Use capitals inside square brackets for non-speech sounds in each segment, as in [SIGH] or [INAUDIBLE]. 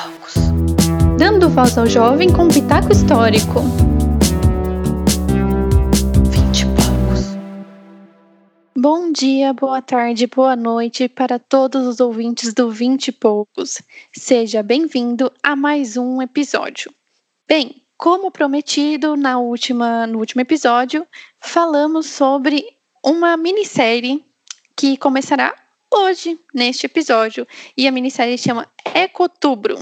poucos. Dando voz ao jovem com pitaco histórico. Vinte e poucos. Bom dia, boa tarde, boa noite para todos os ouvintes do Vinte e poucos. Seja bem-vindo a mais um episódio. Bem, como prometido na última, no último episódio, falamos sobre uma minissérie que começará hoje, neste episódio. E a minissérie chama Ecotubro.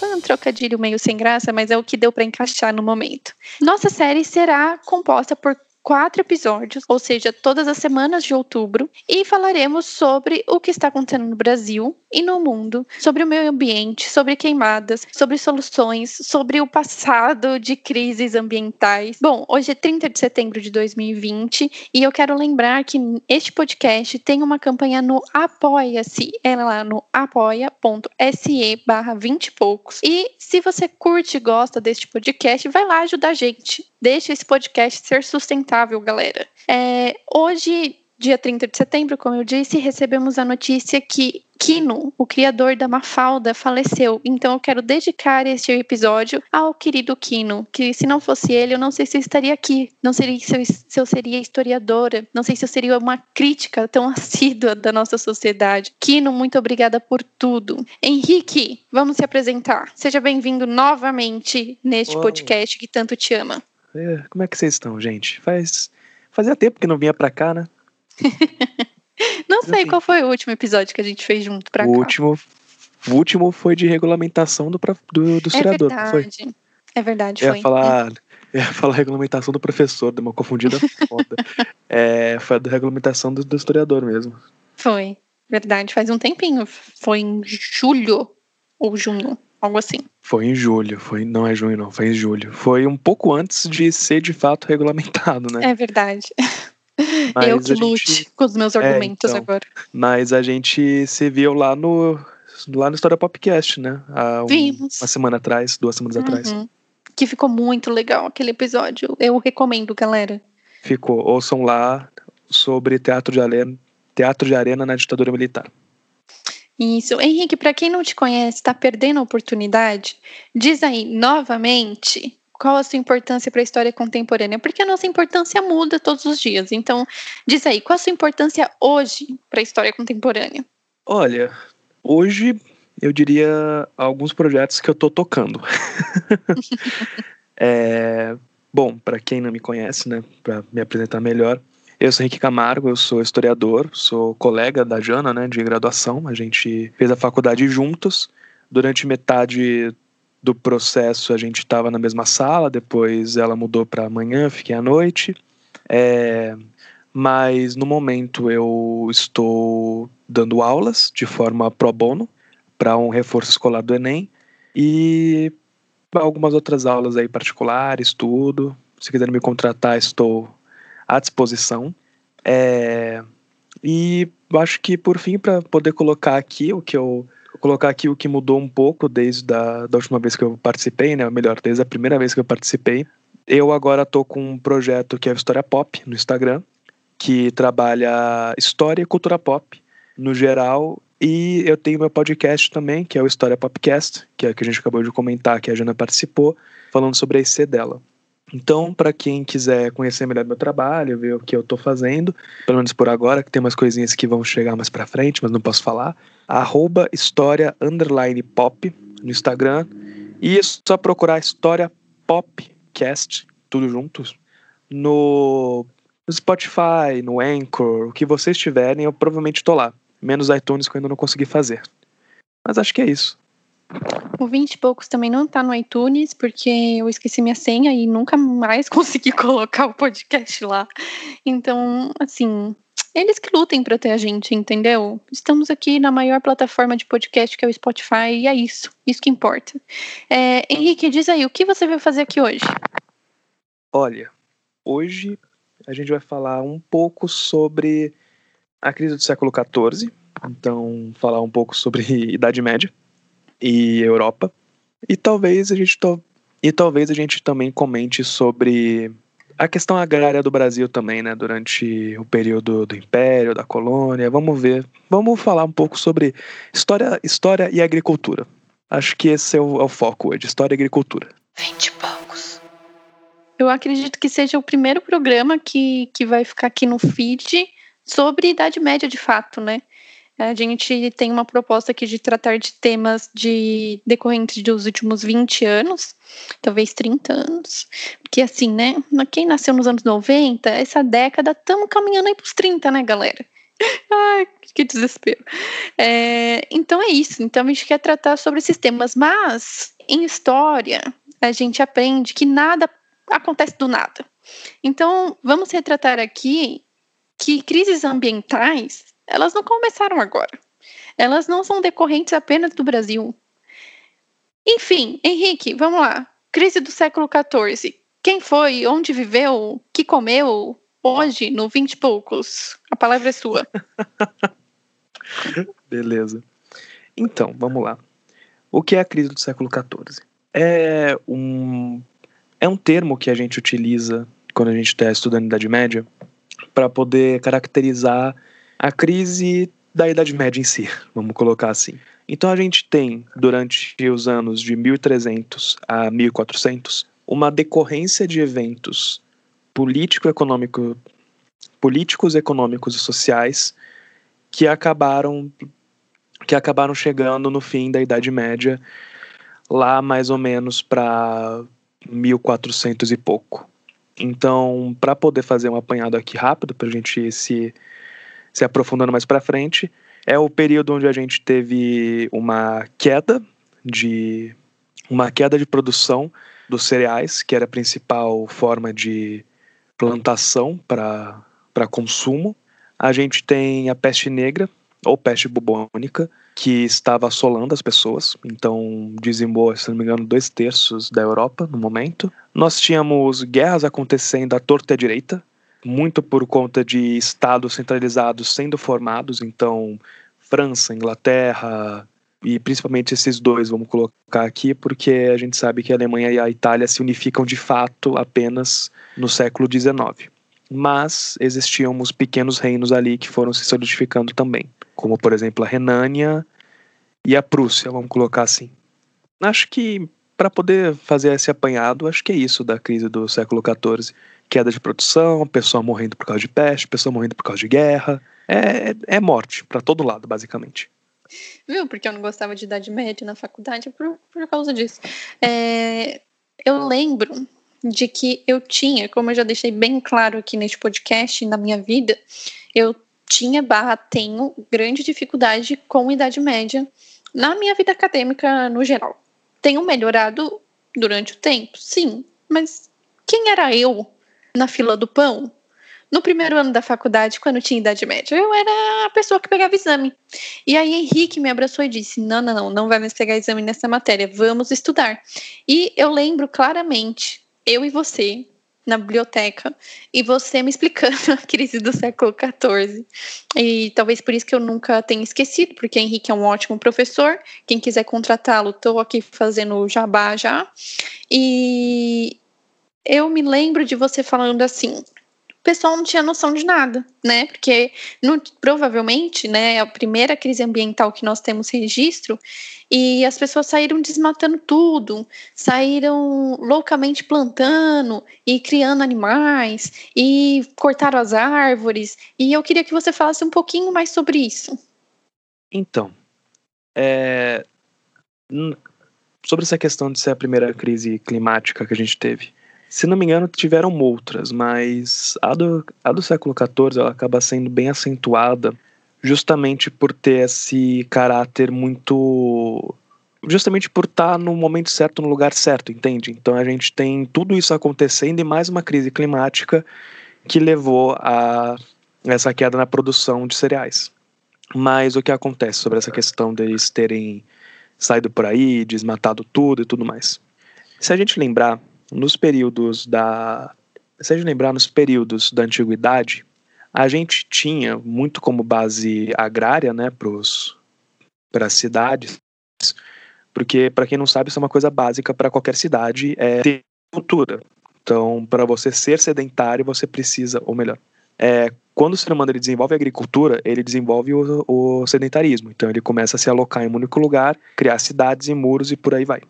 Foi um trocadilho meio sem graça, mas é o que deu para encaixar no momento. Nossa série será composta por quatro episódios, ou seja, todas as semanas de outubro, e falaremos sobre o que está acontecendo no Brasil e no mundo, sobre o meio ambiente, sobre queimadas, sobre soluções, sobre o passado de crises ambientais. Bom, hoje é 30 de setembro de 2020 e eu quero lembrar que este podcast tem uma campanha no Apoia-se, é lá no apoia.se barra 20 e poucos. E se você curte e gosta deste podcast, vai lá ajudar a gente. Deixa esse podcast ser sustentável, galera. É, hoje, dia 30 de setembro, como eu disse, recebemos a notícia que Kino, o criador da Mafalda, faleceu. Então eu quero dedicar este episódio ao querido Kino, que se não fosse ele, eu não sei se eu estaria aqui, não sei se eu, se eu seria historiadora, não sei se eu seria uma crítica tão [LAUGHS] assídua da nossa sociedade. Kino, muito obrigada por tudo. Henrique, vamos se apresentar. Seja bem-vindo novamente neste Uau. podcast que tanto te ama. É, como é que vocês estão, gente? Faz fazia tempo que não vinha pra cá, né? [LAUGHS] Não sei qual foi o último episódio que a gente fez junto pra o cá. último o último foi de regulamentação do do, do é historiador, não foi? verdade. É verdade, Eu foi. ia falar [LAUGHS] eu ia falar regulamentação do professor, deu uma confundida foda. [LAUGHS] É, foi a da regulamentação do, do historiador mesmo. Foi, verdade, faz um tempinho. Foi em julho ou junho, algo assim. Foi em julho, foi não é junho não, foi em julho. Foi um pouco antes de ser de fato regulamentado, né? É verdade. Mas eu que lute gente- com os meus argumentos então. agora. Mas a gente se viu lá no lá no História Popcast, né? Há um- Vimos. uma semana atrás, duas semanas atrás. Uhum. Que ficou muito legal aquele episódio. Eu recomendo, galera. Ficou. Ouçam lá sobre teatro de arena, teatro de arena na ditadura militar. Isso. Henrique, para quem não te conhece, está perdendo a oportunidade, diz aí novamente qual a sua importância para a história contemporânea, porque a nossa importância muda todos os dias. Então, diz aí, qual a sua importância hoje para a história contemporânea? Olha, hoje eu diria alguns projetos que eu tô tocando. [LAUGHS] [LAUGHS] É, bom, para quem não me conhece, né, para me apresentar melhor, eu sou Henrique Camargo, eu sou historiador, sou colega da Jana, né, de graduação. A gente fez a faculdade juntos. Durante metade do processo a gente estava na mesma sala, depois ela mudou para amanhã, fiquei à noite. É, mas no momento eu estou dando aulas de forma pro bono para um reforço escolar do Enem e algumas outras aulas aí particulares, tudo. Se quiser me contratar, estou à disposição. É, e acho que por fim, para poder colocar aqui o que eu colocar aqui o que mudou um pouco desde a da última vez que eu participei, né? Ou melhor, desde a primeira vez que eu participei. Eu agora tô com um projeto que é História Pop no Instagram, que trabalha história e cultura pop no geral. E eu tenho meu podcast também, que é o História Popcast, que é o que a gente acabou de comentar, que a Jana participou, falando sobre a IC dela. Então, para quem quiser conhecer melhor meu trabalho, ver o que eu tô fazendo, pelo menos por agora, que tem umas coisinhas que vão chegar mais pra frente, mas não posso falar, arroba história underline pop no Instagram. E é só procurar História Popcast, tudo juntos, no Spotify, no Anchor, o que vocês tiverem, eu provavelmente tô lá. Menos iTunes que eu ainda não consegui fazer. Mas acho que é isso. O 20 e poucos também não tá no iTunes, porque eu esqueci minha senha e nunca mais [LAUGHS] consegui colocar o podcast lá. Então, assim, eles que lutem pra ter a gente, entendeu? Estamos aqui na maior plataforma de podcast que é o Spotify, e é isso. Isso que importa. É, Henrique, diz aí, o que você vai fazer aqui hoje? Olha, hoje a gente vai falar um pouco sobre a crise do século XIV. Então, falar um pouco sobre [LAUGHS] Idade Média e Europa. E talvez a gente to- e talvez a gente também comente sobre a questão agrária do Brasil também, né, durante o período do Império, da colônia. Vamos ver, vamos falar um pouco sobre história, história e agricultura. Acho que esse é o, é o foco hoje, história e agricultura. Vinte e poucos. Eu acredito que seja o primeiro programa que, que vai ficar aqui no feed sobre Idade Média de fato, né? A gente tem uma proposta aqui de tratar de temas de decorrentes dos últimos 20 anos, talvez 30 anos. Porque assim, né? Quem nasceu nos anos 90, essa década, estamos caminhando aí para os 30, né, galera? [LAUGHS] Ai, que desespero. É, então é isso. Então a gente quer tratar sobre esses temas, mas em história a gente aprende que nada acontece do nada. Então vamos retratar aqui que crises ambientais elas não começaram agora. Elas não são decorrentes apenas do Brasil. Enfim, Henrique, vamos lá. Crise do século XIV. Quem foi? Onde viveu? Que comeu? Hoje, no vinte e poucos. A palavra é sua. [LAUGHS] Beleza. Então, vamos lá. O que é a crise do século XIV? É um, é um termo que a gente utiliza quando a gente está estudando Idade Média para poder caracterizar a crise da Idade Média em si, vamos colocar assim. Então a gente tem, durante os anos de 1300 a 1400, uma decorrência de eventos político-econômico, políticos, econômicos e sociais que acabaram que acabaram chegando no fim da Idade Média, lá mais ou menos para 1400 e pouco. Então, para poder fazer um apanhado aqui rápido, para a gente se se aprofundando mais para frente, é o período onde a gente teve uma queda de uma queda de produção dos cereais, que era a principal forma de plantação para consumo. A gente tem a peste negra, ou peste bubônica, que estava assolando as pessoas, então dizimou, se não me engano, dois terços da Europa no momento. Nós tínhamos guerras acontecendo à torta e à direita, muito por conta de estados centralizados sendo formados, então França, Inglaterra e principalmente esses dois, vamos colocar aqui, porque a gente sabe que a Alemanha e a Itália se unificam de fato apenas no século XIX. Mas existiam uns pequenos reinos ali que foram se solidificando também, como por exemplo a Renânia e a Prússia, vamos colocar assim. Acho que para poder fazer esse apanhado, acho que é isso da crise do século XIV queda de produção, pessoa morrendo por causa de peste, pessoa morrendo por causa de guerra. É, é morte para todo lado, basicamente. Viu? Porque eu não gostava de idade média na faculdade por, por causa disso. É, eu lembro de que eu tinha, como eu já deixei bem claro aqui neste podcast, na minha vida, eu tinha barra, tenho grande dificuldade com idade média na minha vida acadêmica no geral. Tenho melhorado durante o tempo, sim, mas quem era eu na fila do pão no primeiro ano da faculdade, quando tinha idade média. Eu era a pessoa que pegava exame. E aí Henrique me abraçou e disse: Não, não, não, não vai mais pegar exame nessa matéria, vamos estudar. E eu lembro claramente, eu e você, na biblioteca, e você me explicando a [LAUGHS] crise do século XIV. E talvez por isso que eu nunca tenha esquecido, porque Henrique é um ótimo professor. Quem quiser contratá-lo, estou aqui fazendo jabá já. E, eu me lembro de você falando assim, o pessoal não tinha noção de nada, né? Porque no, provavelmente, né, é a primeira crise ambiental que nós temos registro e as pessoas saíram desmatando tudo, saíram loucamente plantando e criando animais e cortaram as árvores. E eu queria que você falasse um pouquinho mais sobre isso. Então, é, sobre essa questão de ser a primeira crise climática que a gente teve. Se não me engano, tiveram outras, mas a do, a do século XIV ela acaba sendo bem acentuada justamente por ter esse caráter muito. Justamente por estar no momento certo, no lugar certo, entende? Então a gente tem tudo isso acontecendo e mais uma crise climática que levou a essa queda na produção de cereais. Mas o que acontece sobre essa questão deles terem saído por aí, desmatado tudo e tudo mais? Se a gente lembrar nos períodos da. Se a gente lembrar, nos períodos da antiguidade, a gente tinha muito como base agrária, né, para as cidades, porque, para quem não sabe, isso é uma coisa básica para qualquer cidade, é ter cultura. Então, para você ser sedentário, você precisa, ou melhor, é, quando o ser humano ele desenvolve a agricultura, ele desenvolve o, o sedentarismo. Então ele começa a se alocar em um único lugar, criar cidades e muros e por aí vai.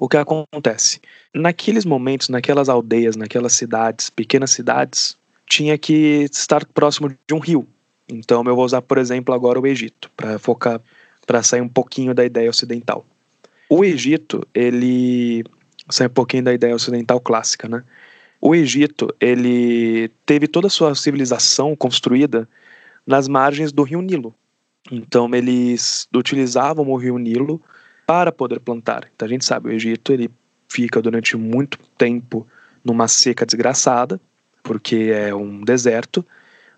O que acontece? Naqueles momentos, naquelas aldeias, naquelas cidades, pequenas cidades, tinha que estar próximo de um rio. Então eu vou usar, por exemplo, agora o Egito, para focar, para sair um pouquinho da ideia ocidental. O Egito, ele sai um pouquinho da ideia ocidental clássica, né? O Egito, ele teve toda a sua civilização construída nas margens do rio Nilo. Então eles utilizavam o rio Nilo para poder plantar. Então a gente sabe, o Egito ele fica durante muito tempo numa seca desgraçada, porque é um deserto,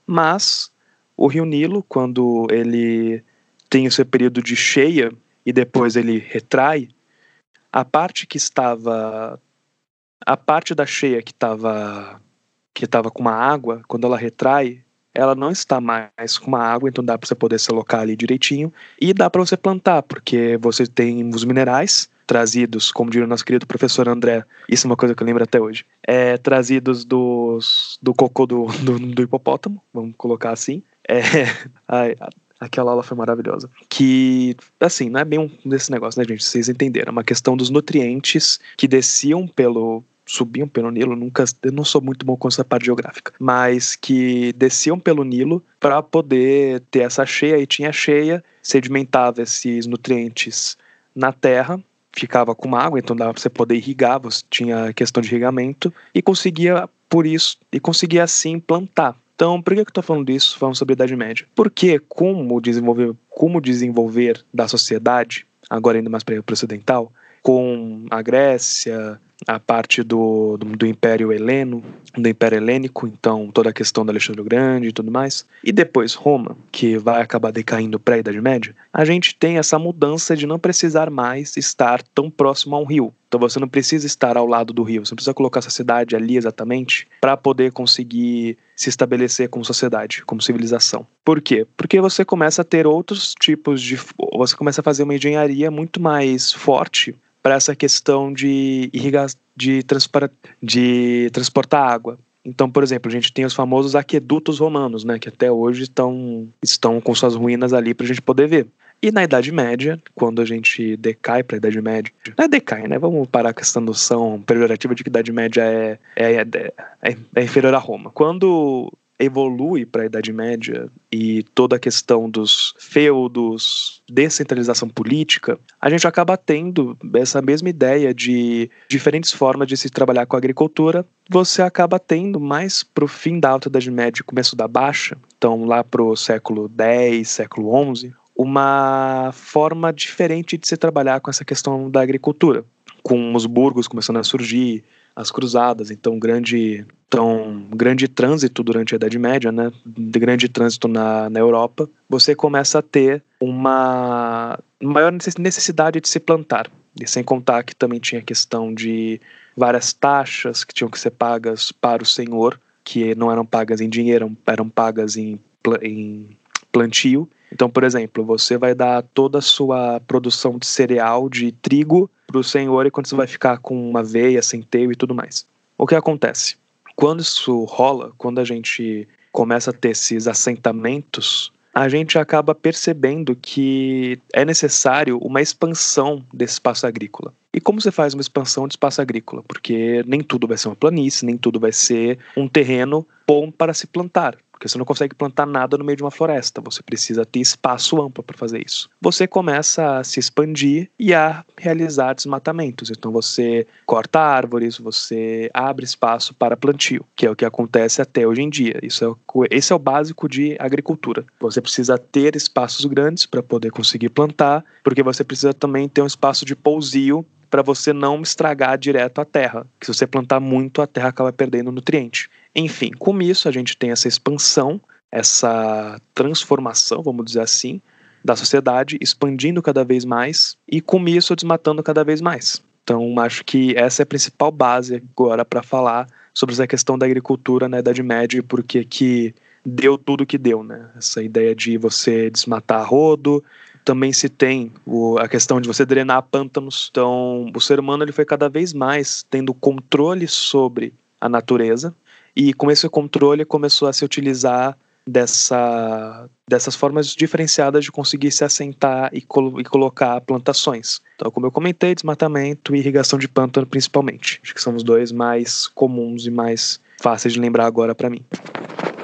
mas o rio Nilo, quando ele tem seu período de cheia e depois ele retrai, a parte que estava a parte da cheia que estava que estava com uma água, quando ela retrai, ela não está mais com uma água, então dá para você poder se alocar ali direitinho e dá para você plantar, porque você tem os minerais trazidos, como diria o nosso querido professor André, isso é uma coisa que eu lembro até hoje, é, trazidos dos, do cocô do, [LAUGHS] do, do hipopótamo, vamos colocar assim. É, [LAUGHS] ai, aquela aula foi maravilhosa. Que, assim, não é bem um desse negócio, né, gente? Vocês entenderam. É uma questão dos nutrientes que desciam pelo, subiam pelo Nilo, nunca, eu não sou muito bom com essa parte geográfica, mas que desciam pelo Nilo para poder ter essa cheia e tinha cheia, sedimentava esses nutrientes na terra, ficava com água, então dava para você poder irrigar, você tinha questão de irrigamento e conseguia por isso e conseguia assim plantar. Então, por que eu estou falando isso, falando sobre a Idade Média? Porque como desenvolver, como desenvolver da sociedade, agora ainda mais para o ocidental, com a Grécia, a parte do, do, do, Império Heleno, do Império Helênico, então toda a questão do Alexandre o Grande e tudo mais, e depois Roma, que vai acabar decaindo para a Idade Média, a gente tem essa mudança de não precisar mais estar tão próximo a um rio. Então você não precisa estar ao lado do rio, você não precisa colocar essa cidade ali exatamente para poder conseguir se estabelecer como sociedade, como civilização. Por quê? Porque você começa a ter outros tipos de. Você começa a fazer uma engenharia muito mais forte para essa questão de irrigar, de, de transportar água. Então, por exemplo, a gente tem os famosos aquedutos romanos, né, que até hoje estão, estão com suas ruínas ali para a gente poder ver. E na Idade Média, quando a gente decai para a Idade Média, não é decai, né? Vamos parar com essa noção pejorativa de que a Idade Média é, é, é, é inferior a Roma. Quando evolui para a Idade Média e toda a questão dos feudos, descentralização política, a gente acaba tendo essa mesma ideia de diferentes formas de se trabalhar com a agricultura. Você acaba tendo mais para o fim da Alta Idade Média e começo da Baixa, então lá para o século X, século XI, uma forma diferente de se trabalhar com essa questão da agricultura, com os burgos começando a surgir, as cruzadas, então grande, então, grande trânsito durante a Idade Média, né, de grande trânsito na, na Europa, você começa a ter uma maior necessidade de se plantar. E sem contar que também tinha a questão de várias taxas que tinham que ser pagas para o senhor, que não eram pagas em dinheiro, eram pagas em, em plantio. Então, por exemplo, você vai dar toda a sua produção de cereal, de trigo, para o senhor e quando você vai ficar com uma veia, centeio e tudo mais. O que acontece? Quando isso rola, quando a gente começa a ter esses assentamentos, a gente acaba percebendo que é necessário uma expansão desse espaço agrícola. E como você faz uma expansão de espaço agrícola? Porque nem tudo vai ser uma planície, nem tudo vai ser um terreno bom para se plantar porque você não consegue plantar nada no meio de uma floresta, você precisa ter espaço amplo para fazer isso. Você começa a se expandir e a realizar desmatamentos. Então você corta árvores, você abre espaço para plantio, que é o que acontece até hoje em dia. Isso é o, esse é o básico de agricultura. Você precisa ter espaços grandes para poder conseguir plantar, porque você precisa também ter um espaço de pousio para você não estragar direto a terra. Que se você plantar muito, a terra acaba perdendo nutriente. Enfim, com isso a gente tem essa expansão, essa transformação, vamos dizer assim, da sociedade, expandindo cada vez mais e com isso desmatando cada vez mais. Então, acho que essa é a principal base agora para falar sobre essa questão da agricultura na Idade Média e por que deu tudo que deu, né? Essa ideia de você desmatar rodo, também se tem o, a questão de você drenar pântanos. Então, o ser humano ele foi cada vez mais tendo controle sobre a natureza, e com esse controle começou a se utilizar dessa, dessas formas diferenciadas de conseguir se assentar e, e colocar plantações. Então, como eu comentei, desmatamento e irrigação de pântano principalmente. Acho que são os dois mais comuns e mais fáceis de lembrar agora para mim.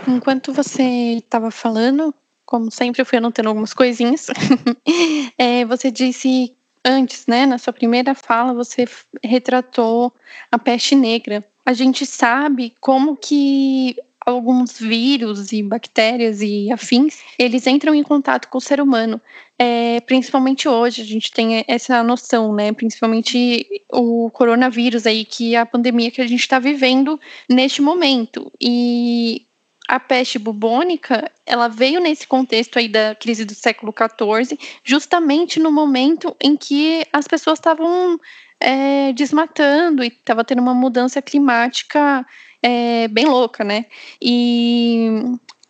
Enquanto você estava falando, como sempre, eu fui anotando algumas coisinhas. [LAUGHS] é, você disse antes, né, na sua primeira fala, você retratou a peste negra. A gente sabe como que alguns vírus e bactérias e afins, eles entram em contato com o ser humano. É, principalmente hoje, a gente tem essa noção, né? Principalmente o coronavírus aí, que é a pandemia que a gente está vivendo neste momento. E a peste bubônica, ela veio nesse contexto aí da crise do século XIV, justamente no momento em que as pessoas estavam é, desmatando e estava tendo uma mudança climática é, bem louca, né? E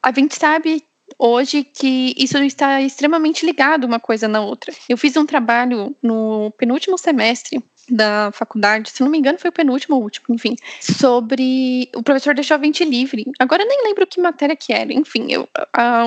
a gente sabe hoje que isso está extremamente ligado uma coisa na outra. Eu fiz um trabalho no penúltimo semestre da faculdade, se não me engano foi o penúltimo ou último, enfim, sobre o professor deixou a gente livre. Agora eu nem lembro que matéria que era. Enfim, eu,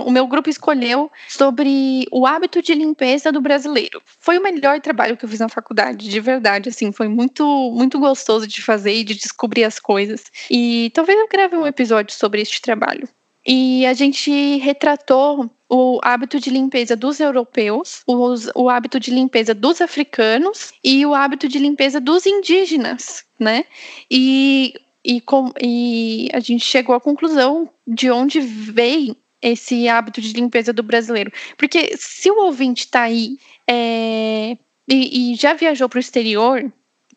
o meu grupo escolheu sobre o hábito de limpeza do brasileiro. Foi o melhor trabalho que eu fiz na faculdade, de verdade, assim, foi muito muito gostoso de fazer e de descobrir as coisas. E talvez eu grave um episódio sobre este trabalho. E a gente retratou o hábito de limpeza dos europeus, os, o hábito de limpeza dos africanos e o hábito de limpeza dos indígenas, né? E, e, com, e a gente chegou à conclusão de onde veio esse hábito de limpeza do brasileiro. Porque se o ouvinte está aí é, e, e já viajou para o exterior,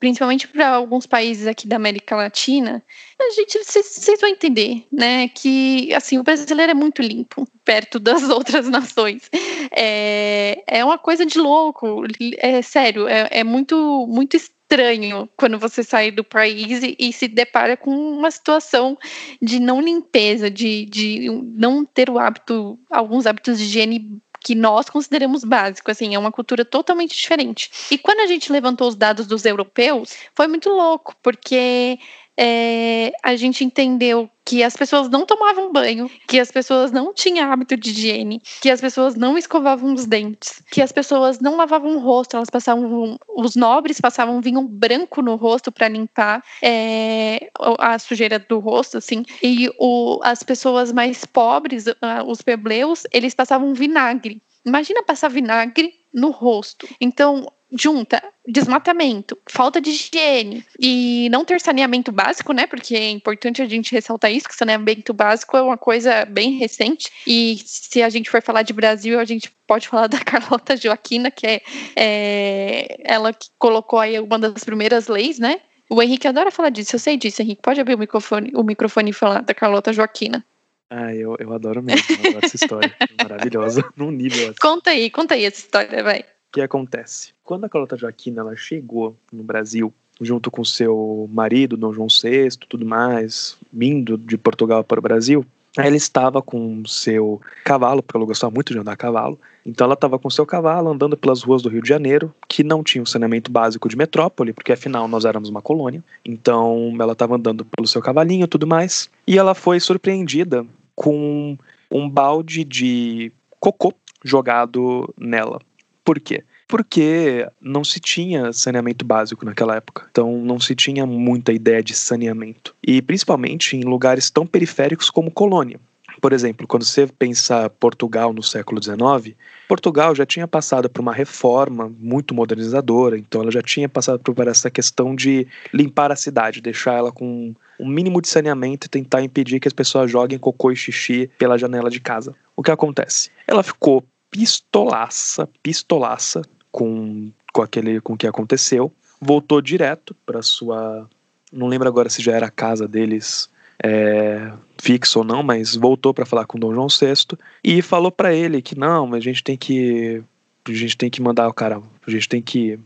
principalmente para alguns países aqui da América Latina, a gente vocês vão entender, né, que assim o brasileiro é muito limpo perto das [LAUGHS] outras nações. É, é uma coisa de louco, é sério, é, é muito muito estranho quando você sai do país e, e, se depara com uma situação de não limpeza, de, de não ter o hábito, alguns hábitos de higiene que nós consideramos básico, assim, é uma cultura totalmente diferente. E quando a gente levantou os dados dos europeus, foi muito louco, porque é, a gente entendeu que as pessoas não tomavam banho, que as pessoas não tinham hábito de higiene, que as pessoas não escovavam os dentes, que as pessoas não lavavam o rosto, elas passavam, os nobres passavam vinho branco no rosto para limpar é, a sujeira do rosto, assim, e o, as pessoas mais pobres, os plebleus, eles passavam vinagre. Imagina passar vinagre no rosto. Então, junta desmatamento, falta de higiene e não ter saneamento básico, né? Porque é importante a gente ressaltar isso, que saneamento básico é uma coisa bem recente. E se a gente for falar de Brasil, a gente pode falar [LAUGHS] da Carlota Joaquina, que é, é ela que colocou aí uma das primeiras leis, né? O Henrique adora falar disso, eu sei disso, Henrique. Pode abrir o microfone, o microfone e falar da Carlota Joaquina. Ah, eu, eu adoro mesmo, eu adoro essa história. maravilhosa, [LAUGHS] num nível assim. Conta aí, conta aí essa história, vai que acontece? Quando a Carlota Joaquina ela chegou no Brasil, junto com seu marido, Dom João VI, tudo mais, vindo de Portugal para o Brasil, ela estava com seu cavalo, porque ela gostava muito de andar a cavalo. Então ela estava com seu cavalo andando pelas ruas do Rio de Janeiro, que não tinha um saneamento básico de metrópole, porque afinal nós éramos uma colônia. Então ela estava andando pelo seu cavalinho e tudo mais. E ela foi surpreendida com um balde de cocô jogado nela. Por quê? Porque não se tinha saneamento básico naquela época. Então não se tinha muita ideia de saneamento. E principalmente em lugares tão periféricos como Colônia. Por exemplo, quando você pensa Portugal no século XIX, Portugal já tinha passado por uma reforma muito modernizadora, então ela já tinha passado por essa questão de limpar a cidade, deixar ela com um mínimo de saneamento e tentar impedir que as pessoas joguem cocô e xixi pela janela de casa. O que acontece? Ela ficou pistolaça, pistolaça com, com aquele com o que aconteceu. Voltou direto para sua. Não lembro agora se já era a casa deles é, fixa ou não, mas voltou para falar com Dom João VI e falou para ele que não, mas a gente tem que. A gente tem que mandar o cara. A gente tem que.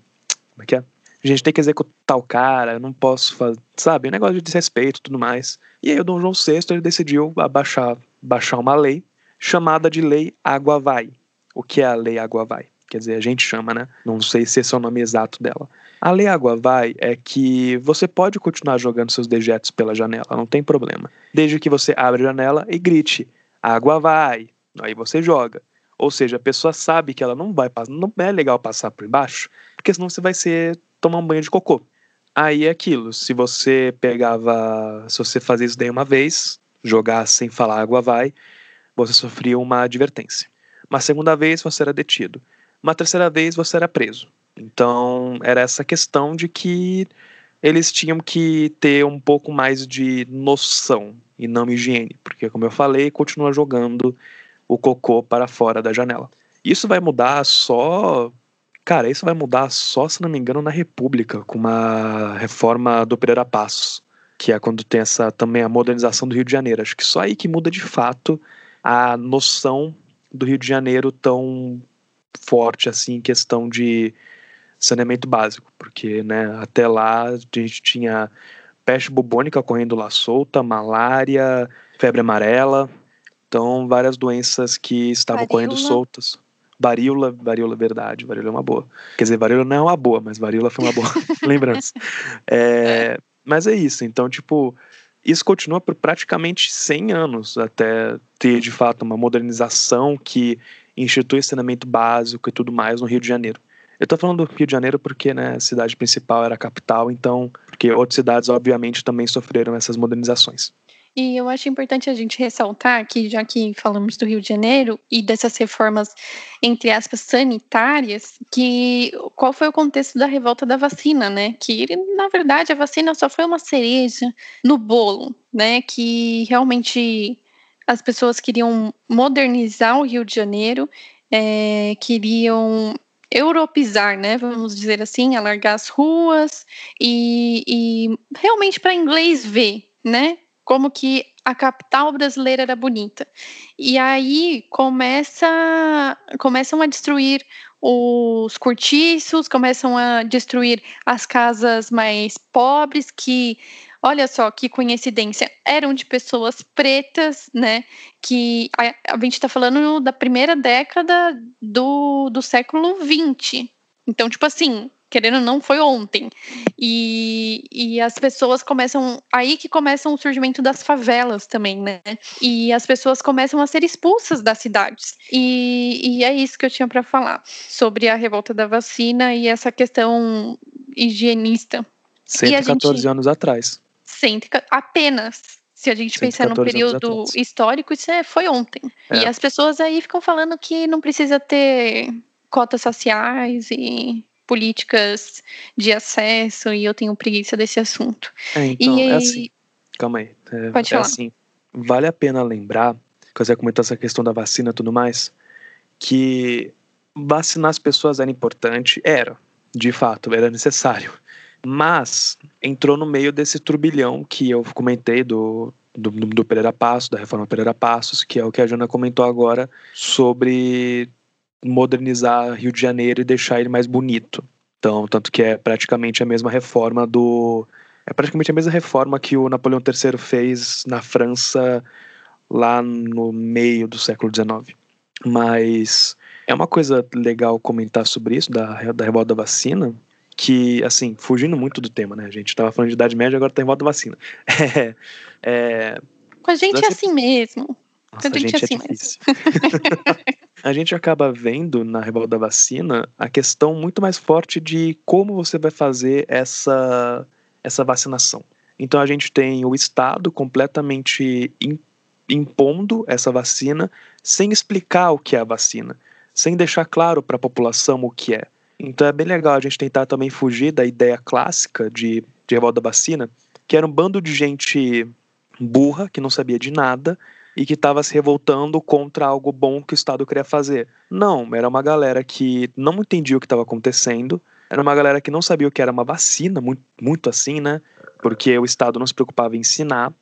Como é que é? A gente tem que executar o cara, eu não posso fazer. Sabe? Um negócio de desrespeito e tudo mais. E aí o Dom João VI ele decidiu abaixar, baixar uma lei chamada de Lei Água Vai o que é a Lei Água Vai. Quer dizer, a gente chama, né? Não sei se esse é o nome exato dela. A Lei Água Vai é que você pode continuar jogando seus dejetos pela janela, não tem problema. Desde que você abra a janela e grite: água vai, aí você joga. Ou seja, a pessoa sabe que ela não vai passar, não é legal passar por baixo, porque senão você vai ser tomar um banho de cocô. Aí é aquilo, se você pegava, se você fazia isso daí uma vez, jogar sem falar água vai, você sofria uma advertência. Uma segunda vez você era detido. Uma terceira vez você era preso. Então era essa questão de que eles tinham que ter um pouco mais de noção e não higiene, porque como eu falei, continua jogando o cocô para fora da janela. Isso vai mudar só Cara, isso vai mudar só, se não me engano, na República, com uma reforma do Pereira Passos, que é quando tem essa também a modernização do Rio de Janeiro. Acho que só aí que muda de fato a noção do Rio de Janeiro tão forte assim em questão de saneamento básico, porque né, até lá a gente tinha peste bubônica correndo lá solta, malária, febre amarela, então várias doenças que estavam correndo soltas. Varíola, varíola, verdade, varíola é uma boa. Quer dizer, varíola não é uma boa, mas varíola foi uma boa [LAUGHS] [LAUGHS] lembrança. É, mas é isso, então, tipo, isso continua por praticamente 100 anos até ter, de fato, uma modernização que institui saneamento básico e tudo mais no Rio de Janeiro. Eu tô falando do Rio de Janeiro porque, né, a cidade principal era a capital, então, porque outras cidades, obviamente, também sofreram essas modernizações. E eu acho importante a gente ressaltar que, já que falamos do Rio de Janeiro e dessas reformas, entre aspas, sanitárias, que qual foi o contexto da revolta da vacina, né? Que, na verdade, a vacina só foi uma cereja no bolo, né? Que realmente as pessoas queriam modernizar o Rio de Janeiro, é, queriam europeizar, né? Vamos dizer assim, alargar as ruas e, e realmente para inglês ver, né? Como que a capital brasileira era bonita. E aí começa, começam a destruir os cortiços, começam a destruir as casas mais pobres que olha só que coincidência, eram de pessoas pretas, né? Que a, a gente está falando da primeira década do, do século XX. Então, tipo assim, querendo ou não, foi ontem. E, e as pessoas começam. Aí que começa o surgimento das favelas também, né? E as pessoas começam a ser expulsas das cidades. E, e é isso que eu tinha para falar sobre a revolta da vacina e essa questão higienista. 114 gente, anos atrás. Cento, apenas. Se a gente pensar no período histórico, isso é, foi ontem. É. E as pessoas aí ficam falando que não precisa ter cotas sociais e políticas de acesso e eu tenho preguiça desse assunto. É, então, e, é assim. Calma aí. É, pode é falar. assim. Vale a pena lembrar, que você comentou essa questão da vacina e tudo mais, que vacinar as pessoas era importante, era, de fato, era necessário. Mas entrou no meio desse turbilhão que eu comentei do, do, do Pereira Passos, da reforma Pereira Passos, que é o que a Jana comentou agora sobre modernizar Rio de Janeiro e deixar ele mais bonito. Então, tanto que é praticamente a mesma reforma do. É praticamente a mesma reforma que o Napoleão III fez na França lá no meio do século XIX. Mas é uma coisa legal comentar sobre isso, da, da revolta da vacina, que, assim, fugindo muito do tema, né? A gente tava falando de Idade Média, agora tá em volta da vacina. [LAUGHS] É, é, Com a gente é assim mesmo. Nossa, a gente, gente é, assim mesmo. [LAUGHS] a gente acaba vendo na revolta da vacina a questão muito mais forte de como você vai fazer essa, essa vacinação. Então a gente tem o Estado completamente impondo essa vacina sem explicar o que é a vacina, sem deixar claro para a população o que é. Então é bem legal a gente tentar também fugir da ideia clássica de, de revolta da vacina, que era um bando de gente burra, que não sabia de nada, e que estava se revoltando contra algo bom que o Estado queria fazer. Não, era uma galera que não entendia o que estava acontecendo, era uma galera que não sabia o que era uma vacina, muito, muito assim, né? Porque o Estado não se preocupava em ensinar.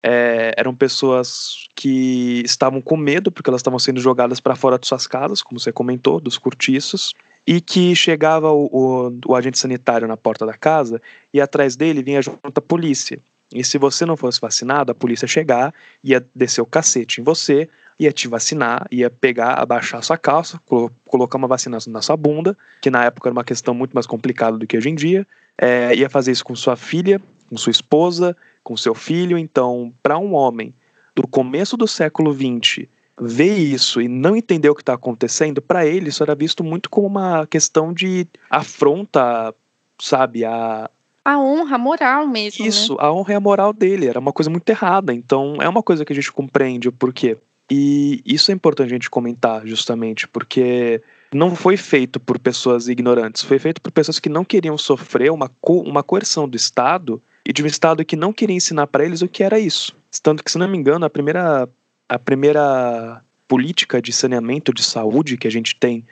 É, eram pessoas que estavam com medo porque elas estavam sendo jogadas para fora de suas casas, como você comentou, dos cortiços, e que chegava o, o, o agente sanitário na porta da casa e atrás dele vinha junto a polícia. E se você não fosse vacinado, a polícia chegar, ia descer o cacete em você, ia te vacinar, ia pegar, abaixar sua calça, colo colocar uma vacina na sua bunda, que na época era uma questão muito mais complicada do que hoje em dia, é, ia fazer isso com sua filha, com sua esposa, com seu filho. Então, para um homem do começo do século XX ver isso e não entender o que está acontecendo, para ele isso era visto muito como uma questão de afronta, sabe, a a honra, moral mesmo. Né? Isso, né? a honra e a moral dele era uma coisa muito errada. Então é uma coisa que a gente compreende o porquê. E isso é importante a gente comentar, justamente, porque não foi feito por pessoas ignorantes, foi feito por pessoas que não queriam sofrer uma, co uma coerção do Estado e de um Estado que não queria ensinar para eles o que era isso. Tanto que, se não me engano, a primeira, a primeira política de saneamento de saúde que a gente tem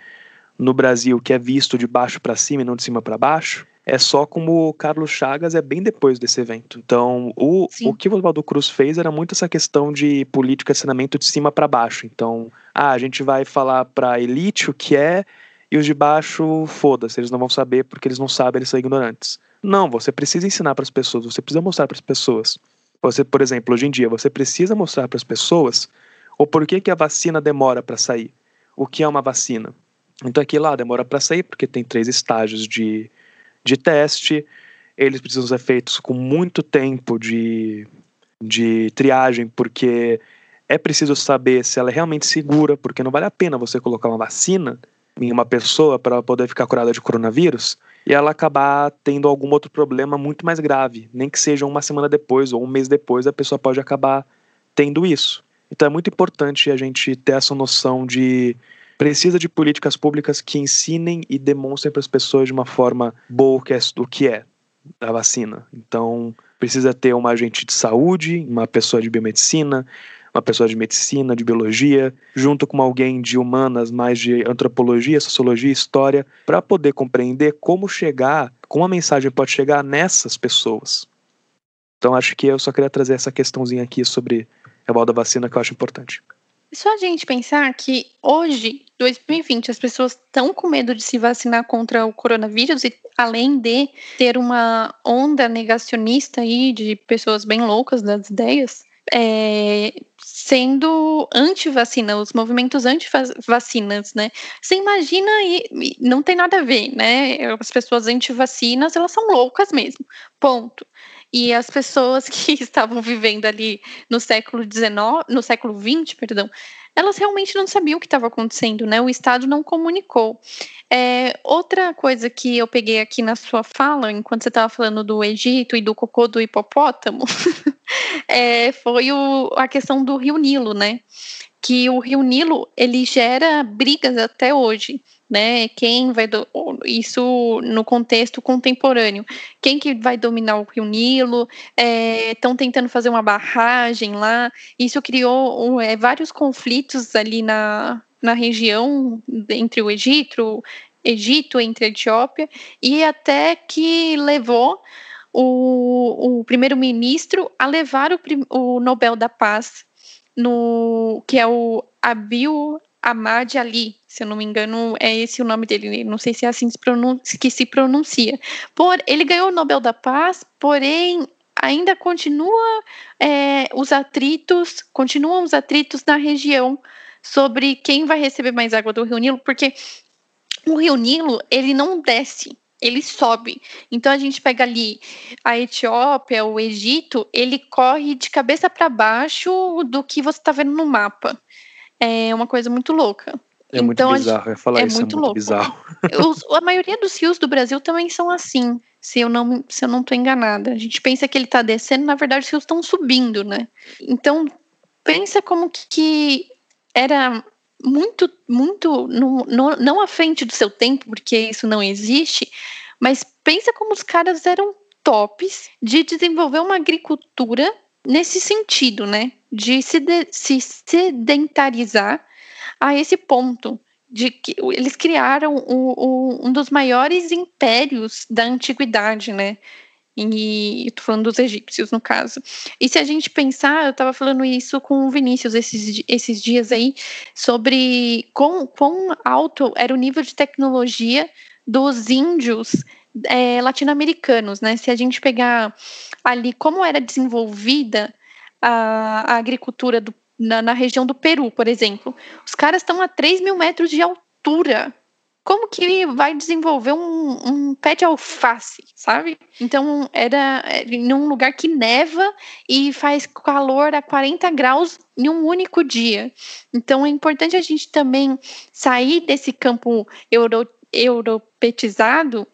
no Brasil, que é visto de baixo para cima e não de cima para baixo, é só como o Carlos Chagas é bem depois desse evento. Então, o, o que o Oswaldo Cruz fez era muito essa questão de política de saneamento de cima para baixo. Então, ah, a gente vai falar para a elite o que é e os de baixo, foda-se, eles não vão saber porque eles não sabem, eles são ignorantes. Não, você precisa ensinar para as pessoas, você precisa mostrar para as pessoas. Você, por exemplo, hoje em dia, você precisa mostrar para as pessoas o porquê que a vacina demora para sair. O que é uma vacina? Então aqui lá demora para sair porque tem três estágios de de teste, eles precisam ser feitos com muito tempo de, de triagem, porque é preciso saber se ela é realmente segura, porque não vale a pena você colocar uma vacina em uma pessoa para poder ficar curada de coronavírus e ela acabar tendo algum outro problema muito mais grave, nem que seja uma semana depois ou um mês depois, a pessoa pode acabar tendo isso. Então é muito importante a gente ter essa noção de precisa de políticas públicas que ensinem e demonstrem para as pessoas de uma forma boa o que é a vacina. Então, precisa ter um agente de saúde, uma pessoa de biomedicina, uma pessoa de medicina, de biologia, junto com alguém de humanas, mais de antropologia, sociologia, história, para poder compreender como chegar, como a mensagem pode chegar nessas pessoas. Então acho que eu só queria trazer essa questãozinha aqui sobre a da vacina que eu acho importante. Só a gente pensar que hoje, 2020, as pessoas estão com medo de se vacinar contra o coronavírus e além de ter uma onda negacionista aí de pessoas bem loucas das ideias, é, sendo anti-vacina, os movimentos anti-vacinas, né? Você imagina e não tem nada a ver, né? As pessoas anti-vacinas, elas são loucas mesmo. Ponto. E as pessoas [LAUGHS] que estavam vivendo ali no século XIX, no século XX, perdão, elas realmente não sabiam o que estava acontecendo, né? O Estado não comunicou. É, outra coisa que eu peguei aqui na sua fala, enquanto você estava falando do Egito e do cocô do hipopótamo, [LAUGHS] é, foi o, a questão do Rio Nilo, né? Que o Rio Nilo ele gera brigas até hoje né? Quem vai do, isso no contexto contemporâneo? Quem que vai dominar o Rio Nilo? Estão é, tentando fazer uma barragem lá. Isso criou é, vários conflitos ali na, na região entre o Egito, Egito entre a Etiópia e até que levou o, o primeiro-ministro a levar o, o Nobel da Paz no que é o Abil Ahmad Ali, se eu não me engano, é esse o nome dele, não sei se é assim que se pronuncia. Por, ele ganhou o Nobel da Paz, porém ainda continua é, os atritos, continuam os atritos na região sobre quem vai receber mais água do Rio Nilo, porque o Rio Nilo ele não desce, ele sobe. Então a gente pega ali a Etiópia, o Egito, ele corre de cabeça para baixo do que você está vendo no mapa é uma coisa muito louca. É muito então, bizarro, falar é isso, muito é muito louco. bizarro. [LAUGHS] Os, a maioria dos rios do Brasil também são assim, se eu não se eu não estou enganada. A gente pensa que ele está descendo, na verdade os rios estão subindo, né? Então, pensa como que, que era muito, muito, no, no, não à frente do seu tempo, porque isso não existe, mas pensa como os caras eram tops de desenvolver uma agricultura nesse sentido, né? De se, de, se sedentarizar a esse ponto de que eles criaram o, o, um dos maiores impérios da antiguidade, né? E estou falando dos egípcios, no caso. E se a gente pensar, eu estava falando isso com o Vinícius esses, esses dias aí, sobre quão, quão alto era o nível de tecnologia dos índios é, latino-americanos, né? Se a gente pegar ali como era desenvolvida a, a agricultura do, na, na, região do Peru, por exemplo. Os caras estão a 3 mil metros de altura. como que vai desenvolver um, um pé de alface, sabe? Então era em um lugar que neva e faz calor a 40 graus em um único dia. Então é importante a gente também sair desse campo euro, europetizado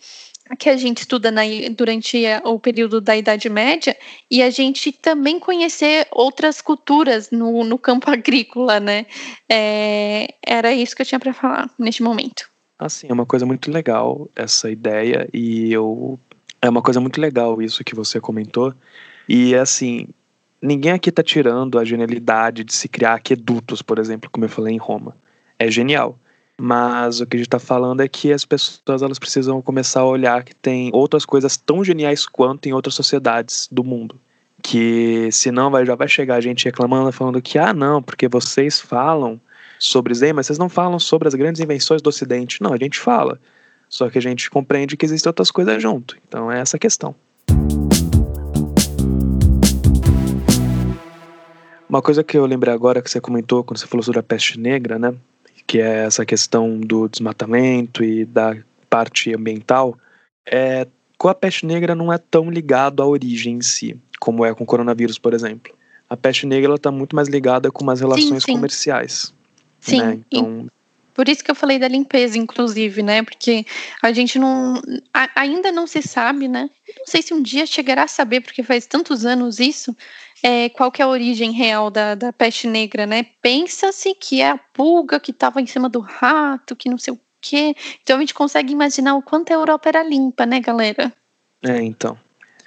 que a gente estuda na, durante o período da Idade Média e a gente também conhecer outras culturas no, no campo [LAUGHS] agrícola, né? É, era isso que eu tinha para falar neste momento. Assim, é uma coisa muito legal essa ideia e eu é uma coisa muito legal isso que você comentou e assim ninguém aqui está tirando a genialidade de se criar aquedutos, por exemplo, como eu falei em Roma. É genial. Mas o que a gente está falando é que as pessoas elas precisam começar a olhar que tem outras coisas tão geniais quanto em outras sociedades do mundo. Que senão vai, já vai chegar a gente reclamando, falando que, ah, não, porque vocês falam sobre Zen, mas vocês não falam sobre as grandes invenções do Ocidente. Não, a gente fala. Só que a gente compreende que existem outras coisas junto. Então é essa a questão. Uma coisa que eu lembrei agora que você comentou quando você falou sobre a peste negra, né? Que é essa questão do desmatamento e da parte ambiental, é, com a peste negra não é tão ligado à origem em si, como é com o coronavírus, por exemplo. A peste negra está muito mais ligada com as relações sim, sim. comerciais. Sim, né? então, por isso que eu falei da limpeza, inclusive, né? Porque a gente não. A, ainda não se sabe, né? Não sei se um dia chegará a saber, porque faz tantos anos isso, é, qual que é a origem real da, da peste negra, né? Pensa-se que é a pulga que estava em cima do rato, que não sei o quê. Então a gente consegue imaginar o quanto a Europa era limpa, né, galera? É, então.